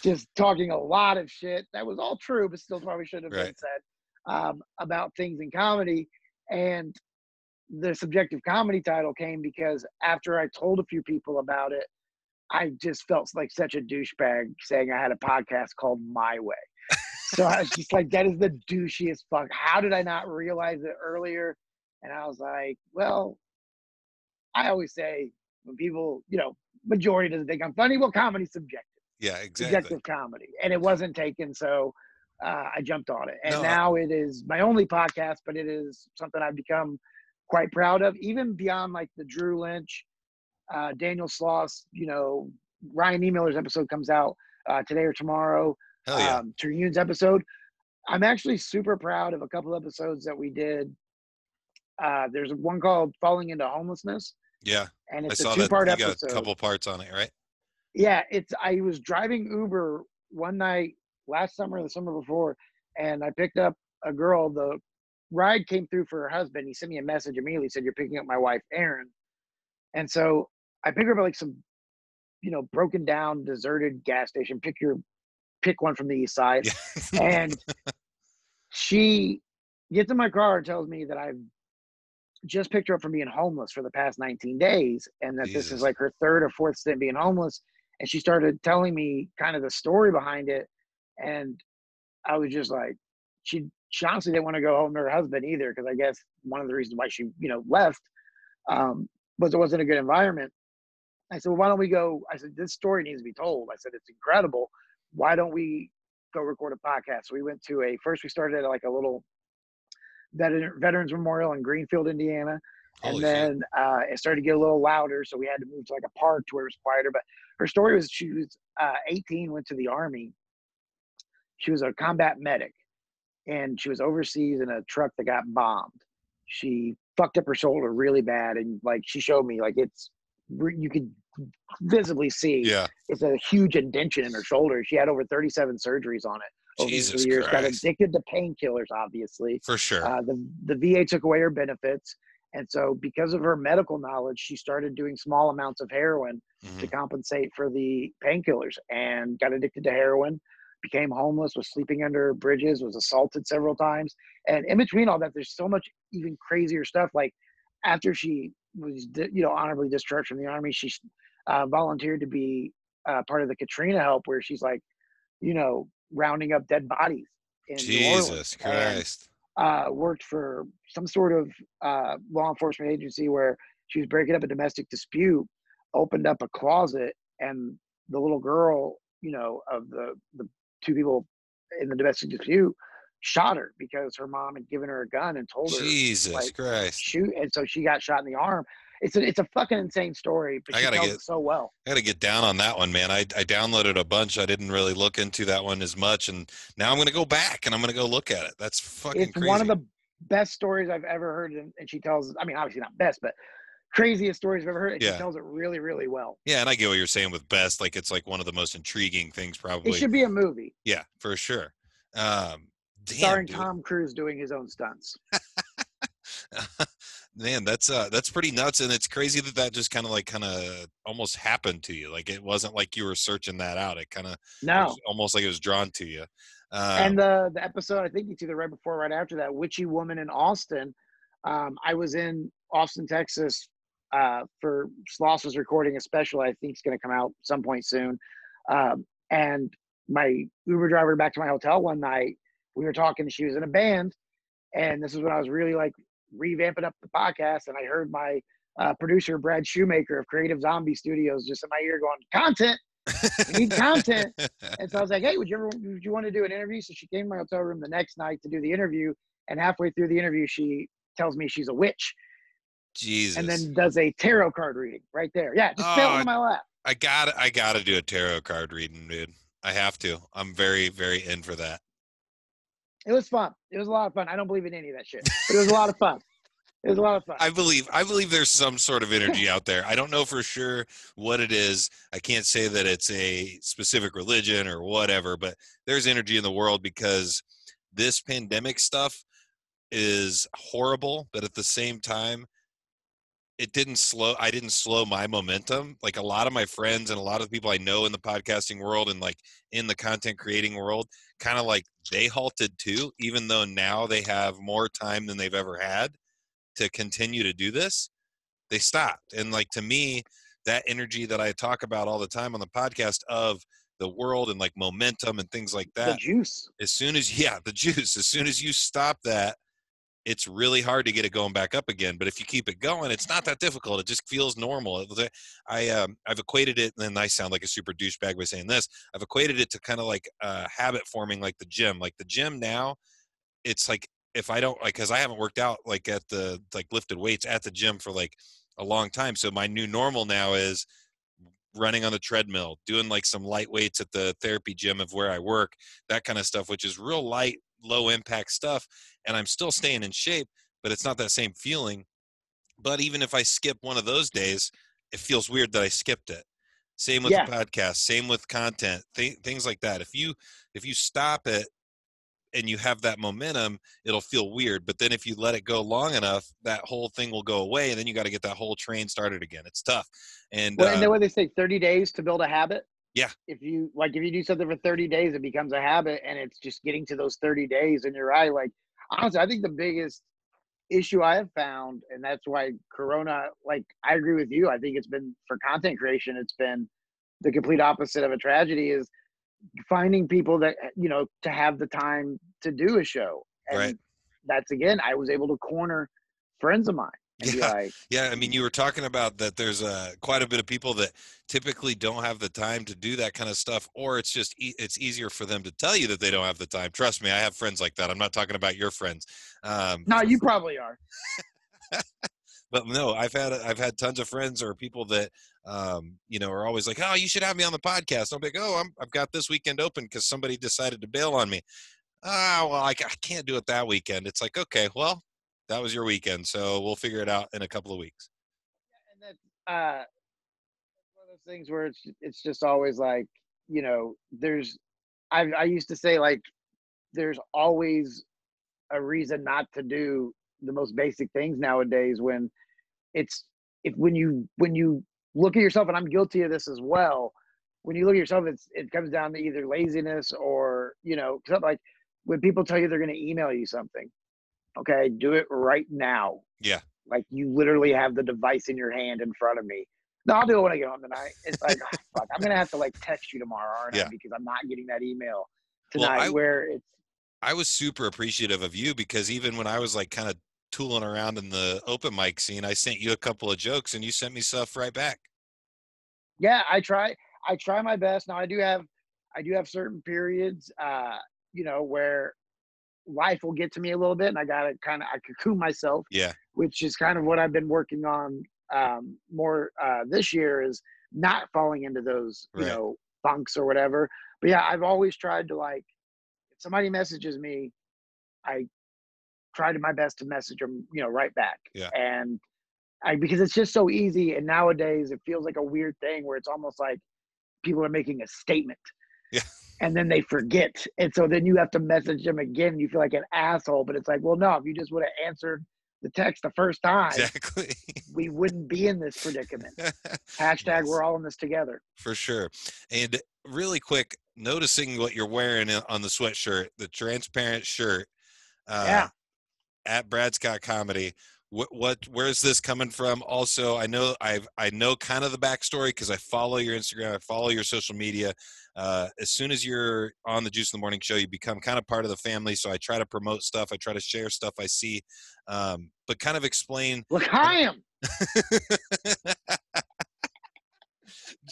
B: just talking a lot of shit. That was all true but still probably should have been said um, about things in comedy. And the subjective comedy title came because after i told a few people about it i just felt like such a douchebag saying i had a podcast called my way. So i was just like that is the douchiest fuck. How did i not realize it earlier? And i was like well I always say when people, you know, majority doesn't think I'm funny. Well, comedy's subjective,
A: Yeah, exactly.
B: subjective comedy, and it wasn't taken, so uh, I jumped on it, and
A: No, I-
B: now it is my only podcast, but it is something I've become quite proud of, even beyond like the Drew Lynch, uh, Daniel Sloss, you know, Ryan E. Miller's episode comes out uh, today or tomorrow.
A: Hell yeah.
B: Um, Terhune's episode. I'm actually super proud of a couple episodes that we did. Uh, there's one called "Falling into Homelessness."
A: yeah.
B: and it's a
A: saw
B: two-part episode.
A: a couple parts on it, right?
B: Yeah, it's. I was driving Uber one night last summer, or the summer before, and I picked up a girl. The ride came through for her husband. He sent me a message immediately. Said you're picking up my wife, Erin. And so I pick her up at like some, you know, broken down, deserted gas station. Pick your, pick one from the east side. And she gets in my car and tells me that I've just picked her up from being homeless for the past 19 days and that this is like her third or fourth stint being homeless. And she started telling me kind of the story behind it. And I was just like, she, she honestly didn't want to go home to her husband either, because I guess one of the reasons why she, you know, left um, was it wasn't a good environment. I said, well, why don't we go? I said, this story needs to be told. I said, it's incredible. Why don't we go record a podcast? So we went to a, first we started at like a little veteran, Veterans Memorial in Greenfield, Indiana. And
A: Holy
B: then uh, it started to get a little louder. So we had to move to like a park to where it was quieter. But her story was she was uh, 18, went to the army. She was a combat medic and she was overseas in a truck that got bombed. She fucked up her shoulder really bad. And like she showed me, like it's, you could visibly see
A: Yeah.
B: it's a huge indention in her shoulder. She had over 37 surgeries on it over
A: Jesus
B: the years. Got addicted to painkillers, obviously.
A: For sure.
B: Uh, the the VA took away her benefits, and so because of her medical knowledge, she started doing small amounts of heroin to
A: Mhm.
B: compensate for the painkillers, and got addicted to heroin. Became homeless, was sleeping under bridges, was assaulted several times, and in between all that, there's so much even crazier stuff. Like after she was, you know, honorably discharged from the army, she uh, volunteered to be uh, part of the Katrina help, where she's like, you know, rounding up dead bodies. In New Orleans.
A: Jesus Christ.
B: Uh, worked for some sort of uh, law enforcement agency where she was breaking up a domestic dispute, opened up a closet, and the little girl, you know, of the the two people in the domestic dispute, shot her because her mom had given her a gun and told her
A: Jesus
B: like,
A: Christ.
B: shoot, and so she got shot in the arm. It's a it's a fucking insane story, but
A: I
B: she
A: gotta
B: tells
A: get-
B: it so well.
A: I got to get down on that one, man. I, I downloaded a bunch. I didn't really look into that one as much, and now I'm gonna go back and I'm gonna go look at it. That's fucking
B: It's
A: crazy.
B: one of the best stories I've ever heard, and, and she tells. I mean, obviously not best, but craziest stories I've ever heard. And
A: Yeah.
B: she tells it really, really well.
A: yeah, and I get what you're saying with best. Like it's like one of the most intriguing things, probably.
B: It should be a movie
A: Yeah, for sure. Um, damn,
B: starring
A: dude.
B: Tom Cruise doing his own stunts.
A: man that's uh that's pretty nuts and it's crazy that that just kind of like kind of almost happened to you like it wasn't like you were searching that out it kind of
B: No,
A: almost like it was drawn to you um,
B: and the the episode I think it's either right before or right after that, Witchy Woman in Austin. Um, I was in Austin, Texas, uh, for Sloss was recording a special. I think it's going to come out some point soon. Um, and my Uber driver back to my hotel one night, we were talking. She was in a band, and this is when I was really like revamping up the podcast. And I heard my uh, producer Brad Shoemaker of Creative Zombie Studios just in my ear going, "Content." we need content. And so I was like, hey, would you ever would you want to do an interview? So she came to my hotel room the next night to do the interview. And halfway through the interview, she tells me she's a witch
A: jesus
B: and then does a tarot card reading right there. Yeah, just fell
A: Oh,
B: on my lap.
A: i gotta i gotta do a tarot card reading dude i have to i'm very very in for that
B: It was fun. It was a lot of fun. I don't believe in any of that shit, but it was a lot of fun. It was a lot of fun.
A: I believe I believe there's some sort of energy out there. I don't know for sure what it is. I can't say that it's a specific religion or whatever, but there's energy in the world because this pandemic stuff is horrible, but at the same time it didn't slow I didn't slow my momentum. Like a lot of my friends and a lot of people I know in the podcasting world and like in the content creating world, kind of like they halted too, even though now they have more time than they've ever had to continue to do this. They stopped. And like to me, that energy that I talk about all the time on the podcast of the world and like momentum and things like that.
B: The juice.
A: As soon as yeah, the juice. As soon as you stop that, it's really hard to get it going back up again. But if you keep it going, it's not that difficult. It just feels normal. I um, I've equated it, and I sound like a super douchebag by saying this. I've equated it to kind of like uh, habit forming, like the gym. Like the gym now, it's like if I don't like, because I haven't worked out like at the like lifted weights at the gym for like a long time. So my new normal now is running on the treadmill, doing like some light weights at the therapy gym of where I work, that kind of stuff, which is real light, low impact stuff. And I'm still staying in shape, but it's not that same feeling. But even if I skip one of those days, it feels weird that I skipped it. Same with yeah. the podcast, same with content, th- things like that. If you if you stop it and you have that momentum, it'll feel weird. But then if you let it go long enough, that whole thing will go away, and then you got to get that whole train started again. It's tough. And
B: well, and then um what they say, thirty days to build a habit.
A: Yeah.
B: If you like, if you do something for thirty days, it becomes a habit, and it's just getting to those thirty days. And you're right. Like honestly, I think the biggest issue I have found, and that's why Corona. Like I agree with you. I think it's been for content creation. It's been the complete opposite of a tragedy. Is finding people that you know to have the time to do a show and right. that's again i was able to corner friends of mine
A: yeah. Like, yeah i mean you were talking about that there's a quite a bit of people that typically don't have the time to do that kind of stuff or it's just e- it's easier for them to tell you that they don't have the time trust me i have friends like that i'm not talking about your friends
B: um, no you probably are
A: but no i've had i've had tons of friends or people that um, you know, are always like, "Oh, you should have me on the podcast." I'll be like, "Oh, I'm, I've got this weekend open because somebody decided to bail on me." Ah, well, I, I can't do it that weekend. It's like, okay, well, that was your weekend, so we'll figure it out in a couple of weeks.
B: And then, uh, one of those things where it's it's just always like, you know, there's, I I used to say like, there's always a reason not to do the most basic things nowadays when it's if when you when you look at yourself, and I'm guilty of this as well. When you look at yourself, it's it comes down to either laziness or you know, like when people tell you they're going to email you something, okay, do it right now.
A: Yeah.
B: Like you literally have the device in your hand in front of me. No, I'll do it when I get home tonight. It's like, oh, fuck, I'm gonna have to like text you tomorrow, aren't yeah. I? Because I'm not getting that email tonight. Well, I, where it's.
A: I was super appreciative of you because even when I was like kind of tooling around in the open mic scene, I sent you a couple of jokes and you sent me stuff right back.
B: Yeah, I try. I try my best. Now I do have, I do have certain periods, uh, you know, where life will get to me a little bit, and I gotta kind of I cocoon myself.
A: Yeah.
B: Which is kind of what I've been working on um, more uh, this year is not falling into those, you know, funks or whatever. But yeah, I've always tried to like, if somebody messages me, I try to my best to message them, you know, right back.
A: Yeah.
B: And I, because it's just so easy, and nowadays it feels like a weird thing where it's almost like people are making a statement.
A: Yeah.
B: And then they forget. And so then you have to message them again. You feel like an asshole. But it's like, well, no, if you just would have answered the text the first time,
A: exactly.
B: we wouldn't be in this predicament. Hashtag yes. we're all in this together.
A: For sure. And really quick, noticing what you're wearing on the sweatshirt, the transparent shirt.
B: Uh, yeah
A: at Brad Scott Comedy. What, what where's this coming from? Also, I know I've I know kind of the backstory because I follow your Instagram, I follow your social media. Uh, as soon as you're on the Juice in the Morning show, you become kind of part of the family. So I try to promote stuff, I try to share stuff I see, um, but kind of explain.
B: Look, I am.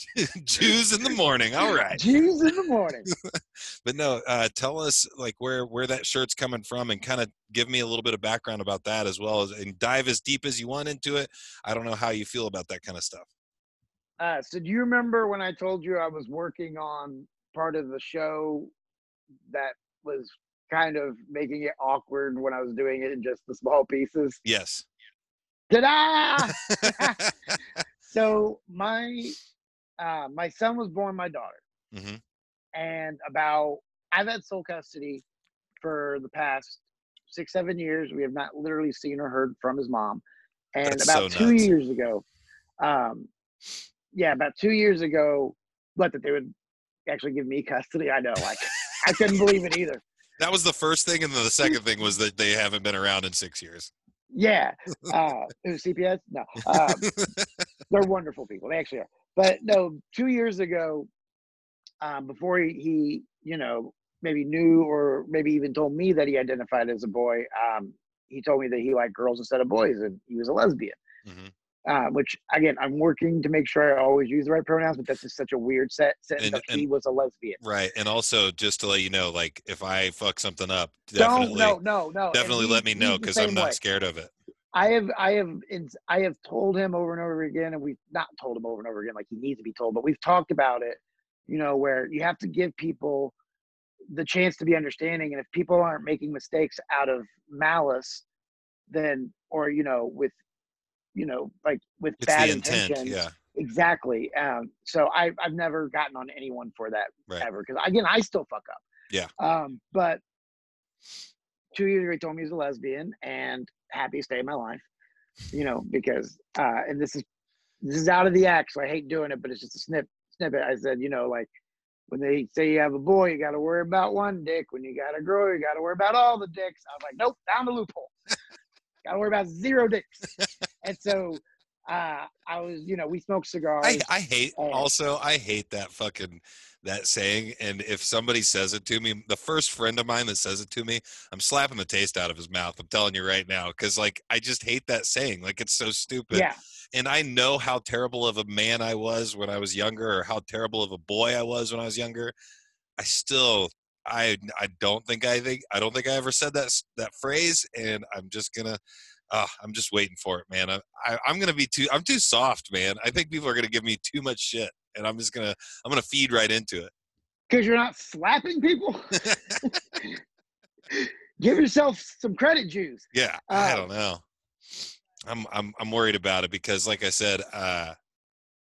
A: Jews in the morning. All right.
B: Jews in the morning.
A: but no, uh, tell us like where where that shirt's coming from, and kind of give me a little bit of background about that as well, as, and dive as deep as you want into it. I don't know how you feel about that kind of stuff.
B: Uh, so do you remember when I told you I was working on part of the show that was kind of making it awkward when I was doing it in just the small pieces?
A: Yes.
B: Ta-da! so my uh, my son was born my daughter,
A: hmm
B: and about I've had sole custody for the past six seven years. We have not literally seen or heard from his mom, and
A: That's
B: about
A: so
B: two
A: nuts.
B: years ago, um, yeah, about two years ago, what that they would actually give me custody. I know, like I couldn't believe it either.
A: That was the first thing, and then the second thing was that they haven't been around in six years.
B: Yeah, uh, it was CPS. No, um, they're wonderful people. They actually are. But no, two years ago, um, before he, he, you know, maybe knew or maybe even told me that he identified as a boy, um, he told me that he liked girls instead of boys and he was a lesbian.
A: Mhm.
B: Uh, which again, I'm working to make sure I always use the right pronouns, but that's just such a weird set sentence.
A: And-
B: of he was a lesbian.
A: Right, and also just to let you know, like if I fuck something up,
B: Don't
A: definitely,
B: no no no. and
A: definitely
B: he-
A: let me know because I'm not
B: way.
A: scared of it.
B: I have I have I have told him over and over again, and we've not told him over and over again like he needs to be told, but we've talked about it. You know, where you have to give people the chance to be understanding, and if people aren't making mistakes out of malice, then or you know with you know like with
A: It's
B: bad
A: intent,
B: intentions,
A: yeah.
B: exactly. Um, so I I've never gotten on anyone for that
A: Right.
B: ever because again I still fuck up.
A: Yeah.
B: Um, but two years ago he told me he's a lesbian and happy day of my life, you know, because uh, and this is this is out of the act, so I hate doing it, but it's just a snip snippet. I said, you know, like when they say you have a boy, you got to worry about one dick. When you got a girl, you got to worry about all the dicks. I was like, nope, down the loophole. got to worry about zero dicks. and so uh, I was, you know, we smoked cigars.
A: I, I hate also I hate that fucking that saying and if somebody says it to me the first friend of mine that says it to me I'm slapping the taste out of his mouth I'm telling you right now cuz like I just hate that saying like it's so stupid
B: yeah,
A: and I know how terrible of a man I was when I was younger or how terrible of a boy I was when I was younger I still I I don't think I think I don't think I ever said that that phrase and I'm just to uh, I'm just waiting for it, man. I, I, I'm gonna be too. I'm too soft, man. I think people are gonna give me too much shit, and I'm just gonna. I'm gonna feed right into it.
B: because you're not slapping people. Give yourself some credit, Jews.
A: Yeah, I
B: Uh,
A: don't know. I'm I'm I'm worried about it because, like I said, uh,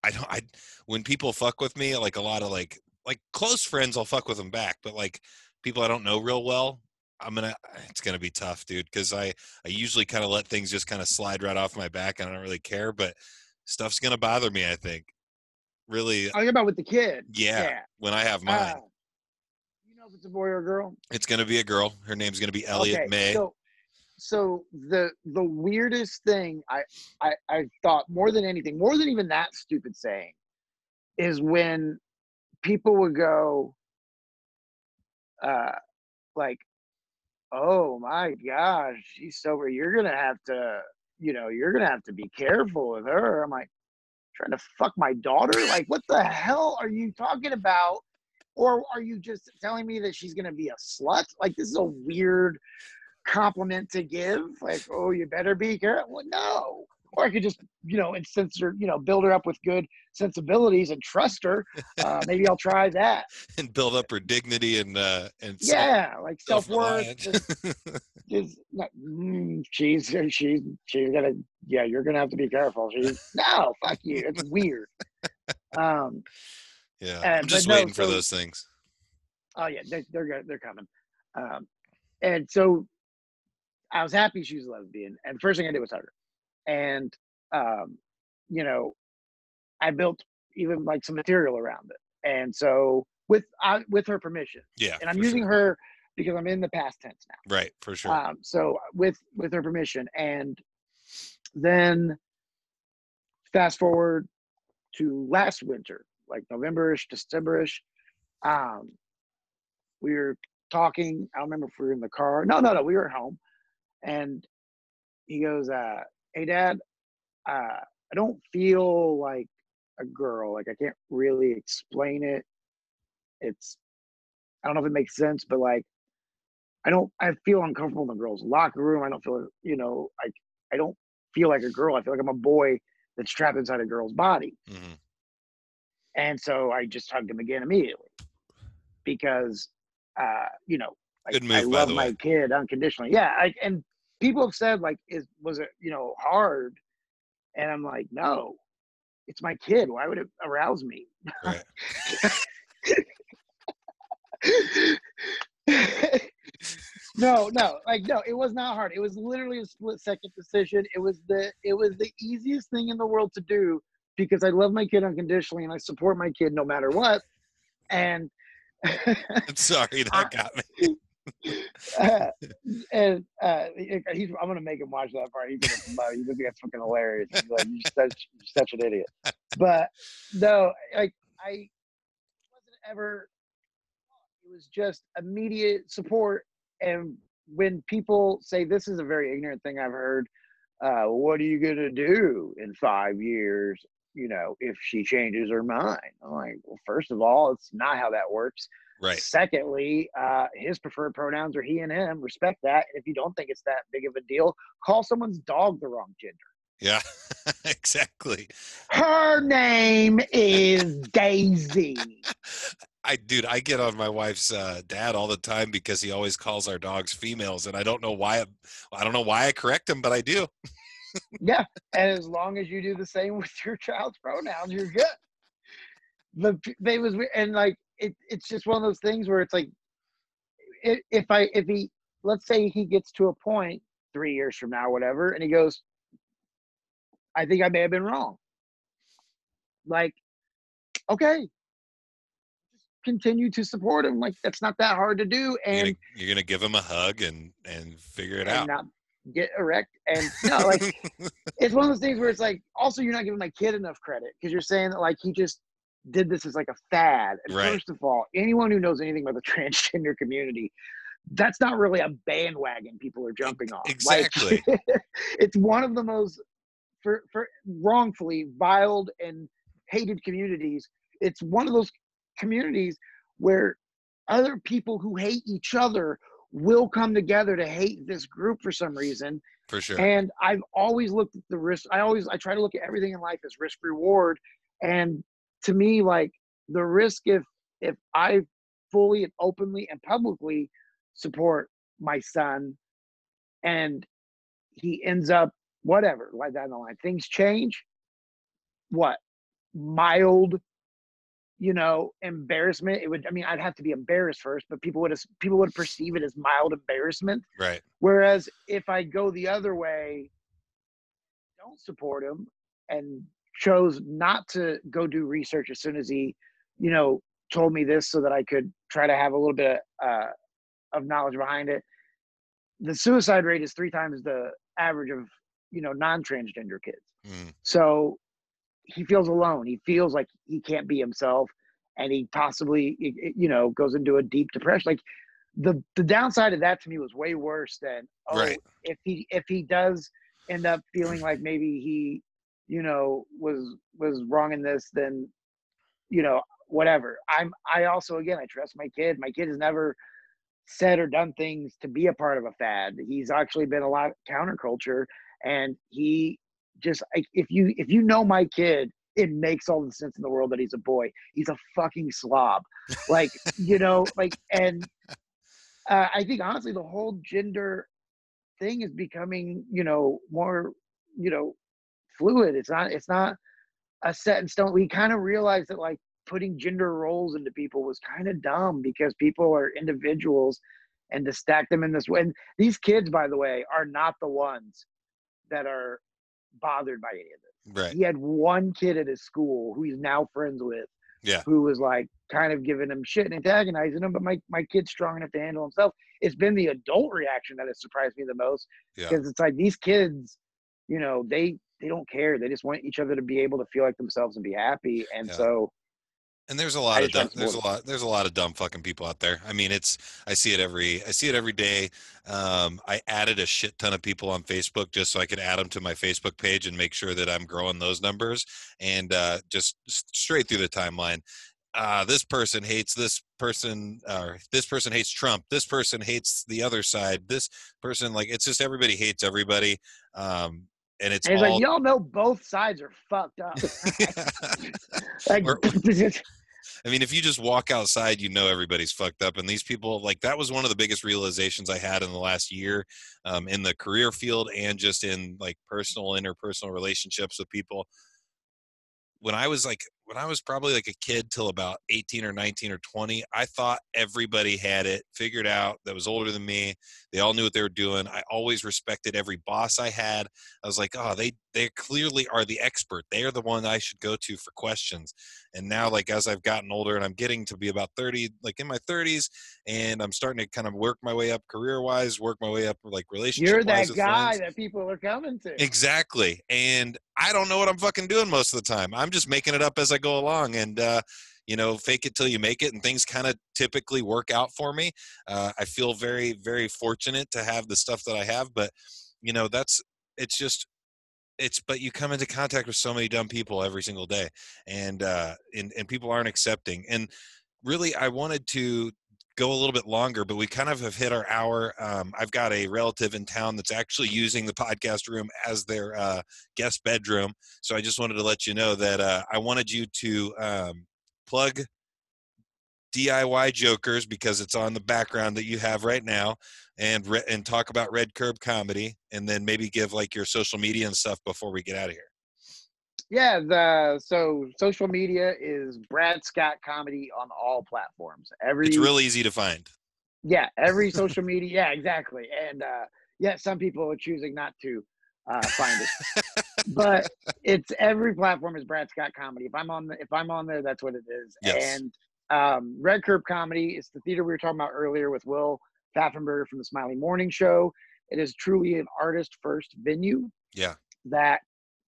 A: I don't. I when people fuck with me, like a lot of like like close friends, I'll fuck with them back. But like people I don't know real well, I'm gonna. It's gonna be tough, dude. Because I I usually kind of let things just kind of slide right off my back, and I don't really care. But stuff's gonna bother me. I think. Really,
B: you're about with the kid.
A: yeah. When I have mine,
B: Uh, you know if it's a boy or a girl?
A: it's gonna be a girl. Her name's gonna be Elliot May.
B: So, so the the weirdest thing I, I I thought more than anything, more than even that stupid saying, is when people would go, uh, like, oh my gosh, she's sober. You're gonna have to, you know, you're gonna have to be careful with her. I'm like, trying to fuck my daughter? Like, what the hell are you talking about? Or are you just telling me that she's gonna be a slut? Like, this is a weird compliment to give. Like, oh, you better be careful. No. Or I could just, you know, and her, you know, build her up with good sensibilities and trust her. Uh, maybe I'll try that.
A: and build up her dignity and uh and self-
B: Yeah, like self worth. is not, mm, she's she's she's gonna yeah you're gonna have to be careful she's no fuck you it's weird um
A: yeah
B: Uh,
A: i'm just
B: but no,
A: waiting for
B: so-
A: those things
B: oh yeah they, they're they're coming um and so i was happy she was a lesbian and first thing i did was hug her and um you know i built even like some material around it and so with uh, with her permission
A: yeah
B: and i'm using
A: sure.
B: her because i'm in the past tense now
A: right for sure
B: Um, so with with her permission, and then fast forward to last winter, like Novemberish, Decemberish. Um, we were talking. I don't remember if we were in the car. No, no, no. We were at home, and he goes, uh, "Hey, Dad, uh, I don't feel like a girl. Like I can't really explain it. It's I don't know if it makes sense, but like." I don't. I feel uncomfortable in the girls' locker room. I don't feel, you know, like I don't feel like a girl. I feel like I'm a boy that's trapped inside a girl's body.
A: Mhm.
B: And so I just hugged him again immediately because, uh, you know, like, I love my kid unconditionally. Yeah, I, and people have said like, is was it you know hard And I'm like, no, it's my kid. Why would it arouse me? Right. no, no, like no, it was not hard. It was literally a split second decision. It was the it was the easiest thing in the world to do because I love my kid unconditionally and I support my kid no matter what. And
A: I'm sorry that got me.
B: uh, and uh, he's, I'm gonna make him watch that part. He's gonna, he's gonna be fucking hilarious. He's like, you're such, you're such an idiot. But no, like I wasn't ever. It was just immediate support, and when people say this is a very ignorant thing I've heard, uh, what are you gonna do in five years? You know, if she changes her mind. I'm like, well, first of all, it's not how that works.
A: Right.
B: Secondly, uh, his preferred pronouns are he and him. Respect that. And if you don't think it's that big of a deal, call someone's dog the wrong gender.
A: Yeah, exactly.
B: Her name is Daisy.
A: I dude, I get on my wife's uh, dad all the time because he always calls our dogs females, and I don't know why. I don't know why I correct him, but I do.
B: yeah, and as long as you do the same with your child's pronouns, you're good. The they was and like it, it's just one of those things where it's like if I if he let's say he gets to a point three years from now, whatever, and he goes, I think I may have been wrong. Like, okay, continue to support him. Like that's not that hard to do, and
A: you're gonna, you're gonna give him a hug and and figure it out.
B: Not get erect and no, like it's one of those things where it's like also you're not giving my kid enough credit because you're saying that like he just did this as like a fad. And right. first of all, anyone who knows anything about the transgender community, that's not really a bandwagon people are jumping on.
A: Exactly.
B: Like, it's one of the most for, for wrongfully viled and hated communities. It's one of those communities where other people who hate each other will come together to hate this group for some reason.
A: For sure.
B: And I've always looked at the risk. I always I try to look at everything in life as risk reward. And to me like the risk if if i fully and openly and publicly support my son and he ends up whatever like that in the line things change what? Mild you know embarrassment it would i mean i'd have to be embarrassed first but people would people would perceive it as mild embarrassment.
A: Right.
B: Whereas if i go the other way don't support him and chose not to go do research as soon as he, you know, told me this so that I could try to have a little bit uh, of knowledge behind it. The suicide rate is three times the average of, you know, non-transgender kids. Mm. So he feels alone. He feels like he can't be himself, and he possibly, you know, goes into a deep depression. Like the the downside of that to me was way worse than oh, right. if he if he does end up feeling like maybe he you know was was wrong in this then you know whatever. I'm i also again i trust my kid. My kid has never said or done things to be a part of a fad. He's actually been a lot counterculture and he just if you if you know my kid it makes all the sense in the world that he's a boy. He's a fucking slob. Like you know like and uh, i think honestly the whole gender thing is becoming you know more you know fluid. It's not it's not a set in stone. We kind of realized that like putting gender roles into people was kind of dumb because people are individuals and to stack them in this way. And these kids, by the way, are not the ones that are bothered by any of
A: this. Right.
B: He had one kid at his school who he's now friends with.
A: Yeah.
B: Who was like kind of giving him shit and antagonizing him, but my, my kid's strong enough to handle himself. It's been the adult reaction that has surprised me the most. Because yeah. it's like these kids, you know, they they don't care. They just want each other to be able to feel like themselves and be happy. And yeah. so
A: and there's a lot of dumb, there's a lot there's a lot of dumb fucking people out there. I mean, it's I see it every I see it every day. Um, I added a shit ton of people on Facebook just so I could add them to my Facebook page and make sure that I'm growing those numbers. And uh, just straight through the timeline, uh, this person hates this person, or this person hates Trump. This person hates the other side. This person like it's just everybody hates everybody. Um, and it's
B: and
A: all...
B: like y'all know both sides are fucked up. like
A: I mean, if you just walk outside, you know everybody's fucked up. And these people, like, that was one of the biggest realizations I had in the last year um, in the career field and just in like personal, interpersonal relationships with people. When I was like when I was probably like a kid till about 18 or 19 or 20, I thought everybody had it figured out that was older than me. They all knew what they were doing. I always respected every boss I had. I was like, oh, they they clearly are the expert. They are the one I should go to for questions. And now, like as I've gotten older and I'm getting to be about 30, like in my 30s, and I'm starting to kind of work my way up career wise, work my way up like relationship.
B: You're that guy that people are coming to.
A: Exactly. And I don't know what I'm fucking doing most of the time. I'm just making it up as I go along and uh, you know fake it till you make it and things kind of typically work out for me uh, i feel very very fortunate to have the stuff that i have but you know that's it's just it's but you come into contact with so many dumb people every single day and uh and, and people aren't accepting and really i wanted to go a little bit longer, but we kind of have hit our hour. Um, I've got a relative in town that's actually using the podcast room as their uh, guest bedroom. So I just wanted to let you know that uh, I wanted you to um, plug DIY Jokers because it's on the background that you have right now, and re- and talk about Red Curb Comedy, and then maybe give like your social media and stuff before we get out of here.
B: Yeah, the so social media is Brad Scott Comedy on all platforms. Every
A: it's real easy to find.
B: Yeah, every social media. Yeah, exactly. And uh, yeah, some people are choosing not to uh, find it, but it's every platform is Brad Scott Comedy. If I'm on the, if I'm on there, that's what it is. Yes. And um, Red Curb Comedy is the theater we were talking about earlier with Will Pfaffenberger from the Smiley Morning Show. It is truly an artist first venue.
A: Yeah.
B: That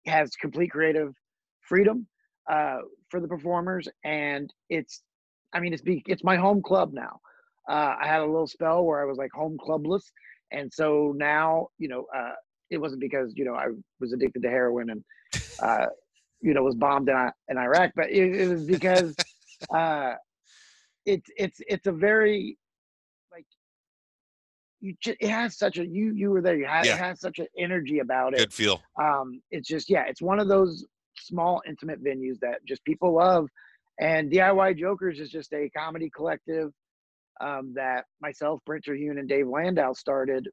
B: has complete creative freedom uh, for the performers, and it's, I mean, it's be, it's my home club now. Uh, I had a little spell where I was like home clubless, and so now, you know, uh, it wasn't because you know I was addicted to heroin and, uh, you know, was bombed in, in Iraq, but it, it was because uh, it's it's it's a very you just it has such a you you were there you had yeah. it has such an energy about it.
A: Good feel.
B: Um it's just yeah it's one of those small intimate venues that just people love and diy jokers is just a comedy collective um, that myself brent terhune and dave landau started.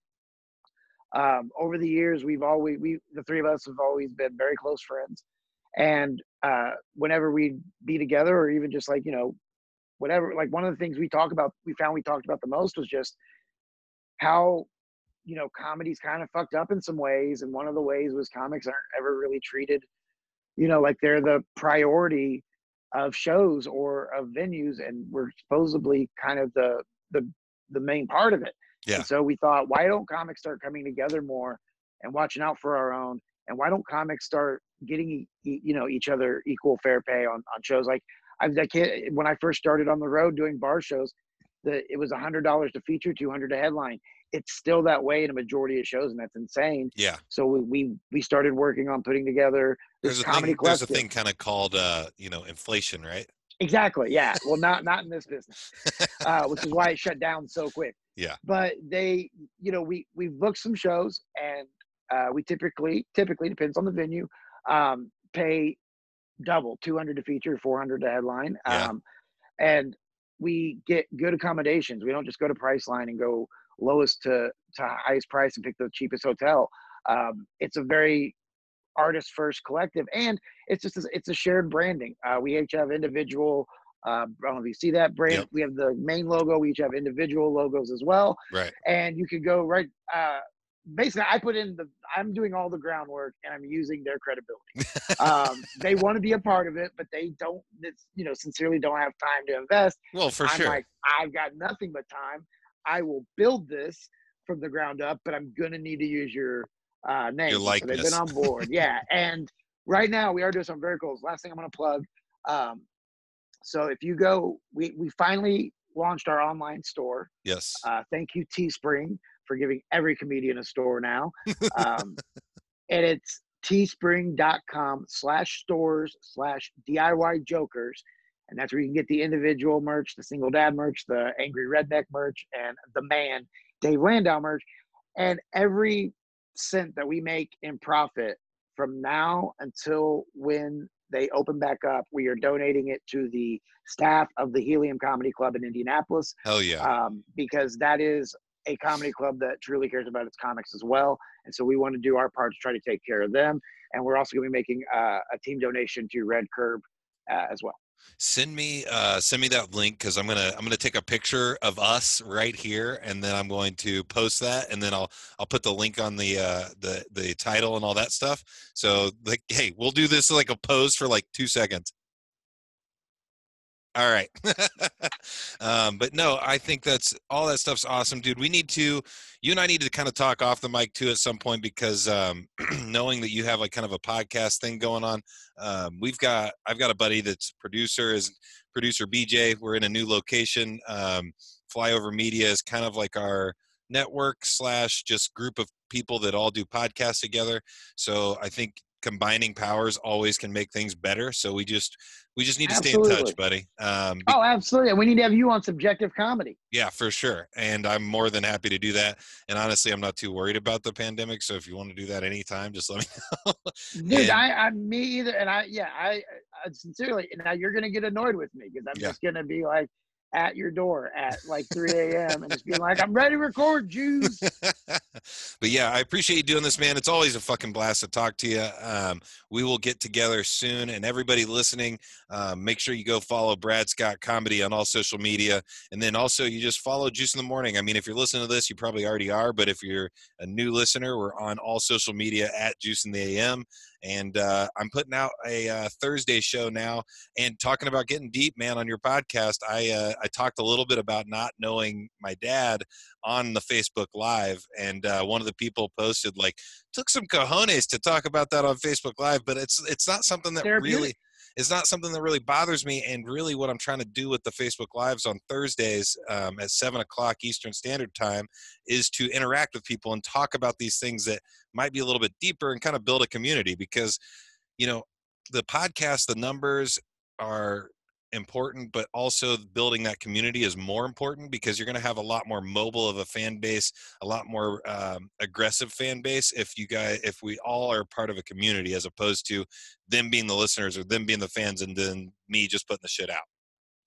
B: Um, over the years we've always we the three of us have always been very close friends and uh, whenever we'd be together or even just like you know whatever like one of the things we talk about we found we talked about the most was just how you know comedy's kind of fucked up in some ways and one of the ways was comics aren't ever really treated you know like they're the priority of shows or of venues and we're supposedly kind of the the the main part of it.
A: Yeah.
B: and so we thought why don't comics start coming together more and watching out for our own? And why don't comics start getting you know each other equal fair pay on on shows? Like I, I can't when I first started on the road doing bar shows that it was a hundred dollars to feature, two hundred to headline. It's still that way in a majority of shows, and that's insane.
A: Yeah.
B: So we we, we started working on putting together this
A: there's
B: comedy
A: thing, There's a thing kind of called uh, you know inflation, right?
B: Exactly. Yeah. Well, not not in this business, uh, which is why it shut down so quick.
A: Yeah.
B: But they, you know, we we booked some shows, and uh, we typically typically depends on the venue, um, pay double, two hundred to feature, four hundred to headline.
A: Yeah.
B: Um, and we get good accommodations. We don't just go to Priceline and go lowest to, to highest price and pick the cheapest hotel. Um, it's a very artist first collective, and it's just a, it's a shared branding. Uh, we each have individual. Uh, I don't know if you see that brand. Yep. We have the main logo. We each have individual logos as well.
A: Right.
B: And you can go right. Uh, basically I put in the I'm doing all the groundwork and I'm using their credibility. um, they want to be a part of it, but they don't you know sincerely don't have time to invest.
A: Well, for
B: I'm
A: sure.
B: Like I've got nothing but time. I will build this from the ground up, but I'm gonna need to use your uh, name.
A: Your likeness.
B: So they've been on board, yeah. And right now we are doing some very cool. Last thing I'm gonna plug. Um, so if you go, we we finally launched our online store.
A: Yes.
B: Uh, thank you, Teespring for giving every comedian a store now. Um, and it's teespring.com slash stores slash DIY jokers. And that's where you can get the individual merch, the single dad merch, the angry redneck merch, and the man, Dave Landau merch. And every cent that we make in profit from now until when they open back up, we are donating it to the staff of the Helium Comedy Club in Indianapolis.
A: Hell yeah.
B: Um, because that is a comedy club that truly cares about its comics as well. And so we want to do our part to try to take care of them. And we're also going to be making uh, a team donation to Red Curb uh, as well
A: send me uh send me that link because i'm gonna i'm gonna take a picture of us right here and then i'm going to post that and then i'll i'll put the link on the uh the the title and all that stuff so like hey we'll do this like a pose for like two seconds all right. um, but no, I think that's all that stuff's awesome, dude. We need to, you and I need to kind of talk off the mic too at some point because um, knowing that you have like kind of a podcast thing going on, um, we've got, I've got a buddy that's producer is producer BJ. We're in a new location. Um, Flyover Media is kind of like our network slash just group of people that all do podcasts together. So I think combining powers always can make things better. So we just we just need to absolutely. stay in touch, buddy.
B: Um, be- oh, absolutely. We need to have you on subjective comedy.
A: Yeah, for sure. And I'm more than happy to do that. And honestly, I'm not too worried about the pandemic. So if you want to do that anytime, just let me know.
B: Dude, and, I, I, me either. And I, yeah, I, I sincerely. Now you're gonna get annoyed with me because I'm yeah. just gonna be like, at your door at like 3 a.m. and just being like, I'm ready to record, Jews.
A: but yeah, I appreciate you doing this, man. It's always a fucking blast to talk to you. Um, we will get together soon. And everybody listening, um, make sure you go follow Brad Scott Comedy on all social media. And then also, you just follow Juice in the Morning. I mean, if you're listening to this, you probably already are. But if you're a new listener, we're on all social media at Juice in the AM and uh, I'm putting out a uh, Thursday show now. And talking about getting deep, man, on your podcast, I uh, I talked a little bit about not knowing my dad on the Facebook Live, and uh, one of the people posted like took some cojones to talk about that on Facebook Live, but it's it's not something that really is not something that really bothers me. And really, what I'm trying to do with the Facebook Lives on Thursdays um, at seven o'clock Eastern Standard Time is to interact with people and talk about these things that might be a little bit deeper and kind of build a community because, you know, the podcast, the numbers are important, but also building that community is more important because you're going to have a lot more mobile of a fan base, a lot more um, aggressive fan base if you guys, if we all are part of a community as opposed to them being the listeners or them being the fans and then me just putting the shit out.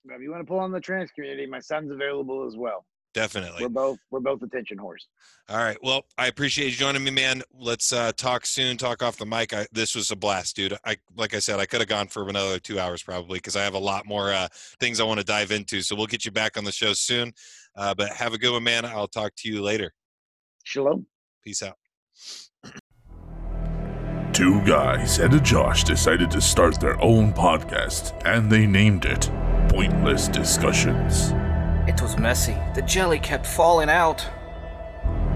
B: If you want to pull on the trans community, my son's available as well
A: definitely.
B: We're both we're both attention whores.
A: All right. Well, I appreciate you joining me, man. Let's uh, talk soon. Talk off the mic. I, this was a blast, dude. I like I said, I could have gone for another two hours probably because I have a lot more uh, things I want to dive into. So we'll get you back on the show soon. Uh, but have a good one, man. I'll talk to you later.
B: Shalom.
A: Peace out.
C: Two guys and a Josh decided to start their own podcast, and they named it Pointless Discussions.
D: It was messy. The jelly kept falling out.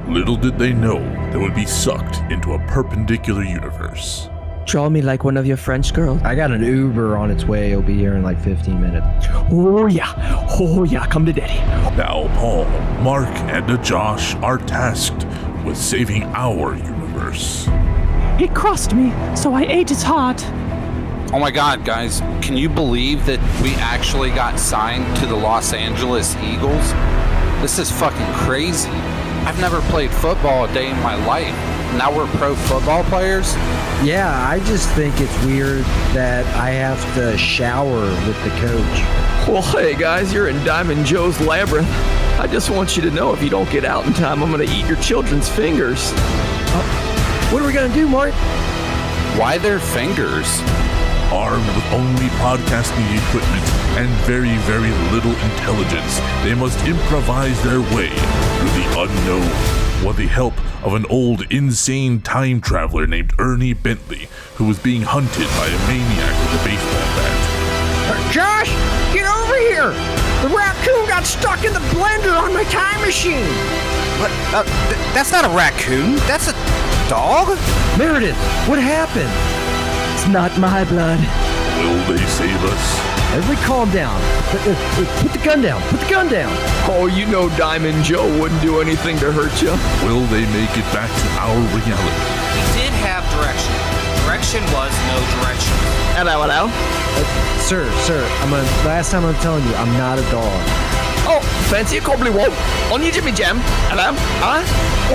C: Little did they know they would be sucked into a perpendicular universe.
E: Draw me like one of your French girls.
F: I got an Uber on its way. It'll be here in like 15 minutes.
E: Oh, yeah. Oh, yeah. Come to daddy.
C: Now, Paul, Mark, and Josh are tasked with saving our universe.
E: He crossed me, so I ate his heart.
D: Oh my god, guys, can you believe that we actually got signed to the Los Angeles Eagles? This is fucking crazy. I've never played football a day in my life. Now we're pro football players?
F: Yeah, I just think it's weird that I have to shower with the coach.
E: Well, hey guys, you're in Diamond Joe's Labyrinth. I just want you to know if you don't get out in time, I'm gonna eat your children's fingers. Uh, what are we gonna do, Mark?
D: Why their fingers?
C: Armed with only podcasting equipment and very, very little intelligence, they must improvise their way through the unknown with the help of an old, insane time traveler named Ernie Bentley, who was being hunted by a maniac with a baseball bat.
G: Uh, Josh, get over here! The raccoon got stuck in the blender on my time machine!
D: What? Uh, th- that's not a raccoon. That's a dog?
E: Meredith, what happened? It's not my blood.
C: Will they save us?
E: Everybody calm down. Put, uh, uh, put the gun down. Put the gun down.
G: Oh, you know Diamond Joe wouldn't do anything to hurt you.
C: Will they make it back to our reality?
D: He did have direction. Direction was no direction.
G: Hello, hello.
F: Uh, sir, sir, I'm a, last time I'm telling you, I'm not a dog.
G: Oh, fancy a cobbly walk on your Jimmy Jam. Hello? Huh?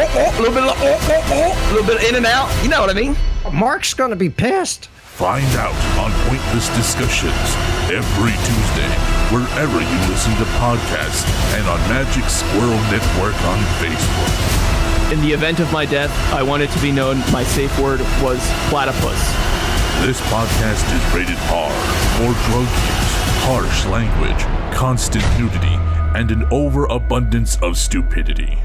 G: Oh, oh, a little bit of, oh, oh, oh, a little bit in and out. You know what I mean?
F: Mark's gonna be pissed.
C: Find out on Pointless Discussions every Tuesday, wherever you listen to podcasts and on Magic Squirrel Network on Facebook.
E: In the event of my death, I want it to be known my safe word was platypus.
C: This podcast is rated R for drug use, harsh language, constant nudity, and an overabundance of stupidity.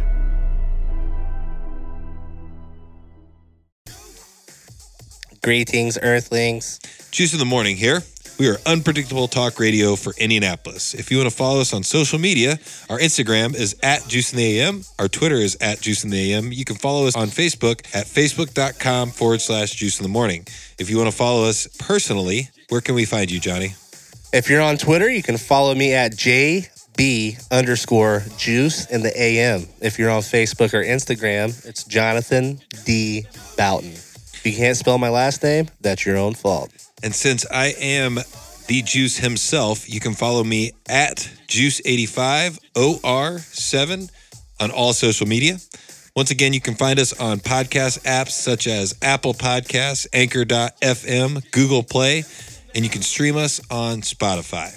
H: Greetings, Earthlings.
A: Juice in the morning here. We are unpredictable talk radio for Indianapolis. If you want to follow us on social media, our Instagram is at Juice in the AM. Our Twitter is at Juice in the AM. You can follow us on Facebook at facebook.com forward slash Juice in the morning. If you want to follow us personally, where can we find you, Johnny?
H: If you're on Twitter, you can follow me at JB underscore Juice in the AM. If you're on Facebook or Instagram, it's Jonathan D. Boughton. If you can't spell my last name, that's your own fault.
A: And since I am the Juice himself, you can follow me at Juice85OR7 on all social media. Once again, you can find us on podcast apps such as Apple Podcasts, Anchor.fm, Google Play, and you can stream us on Spotify.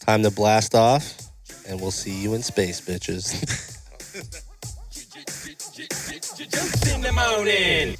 H: Time to blast off, and we'll see you in space, bitches.
I: in the morning.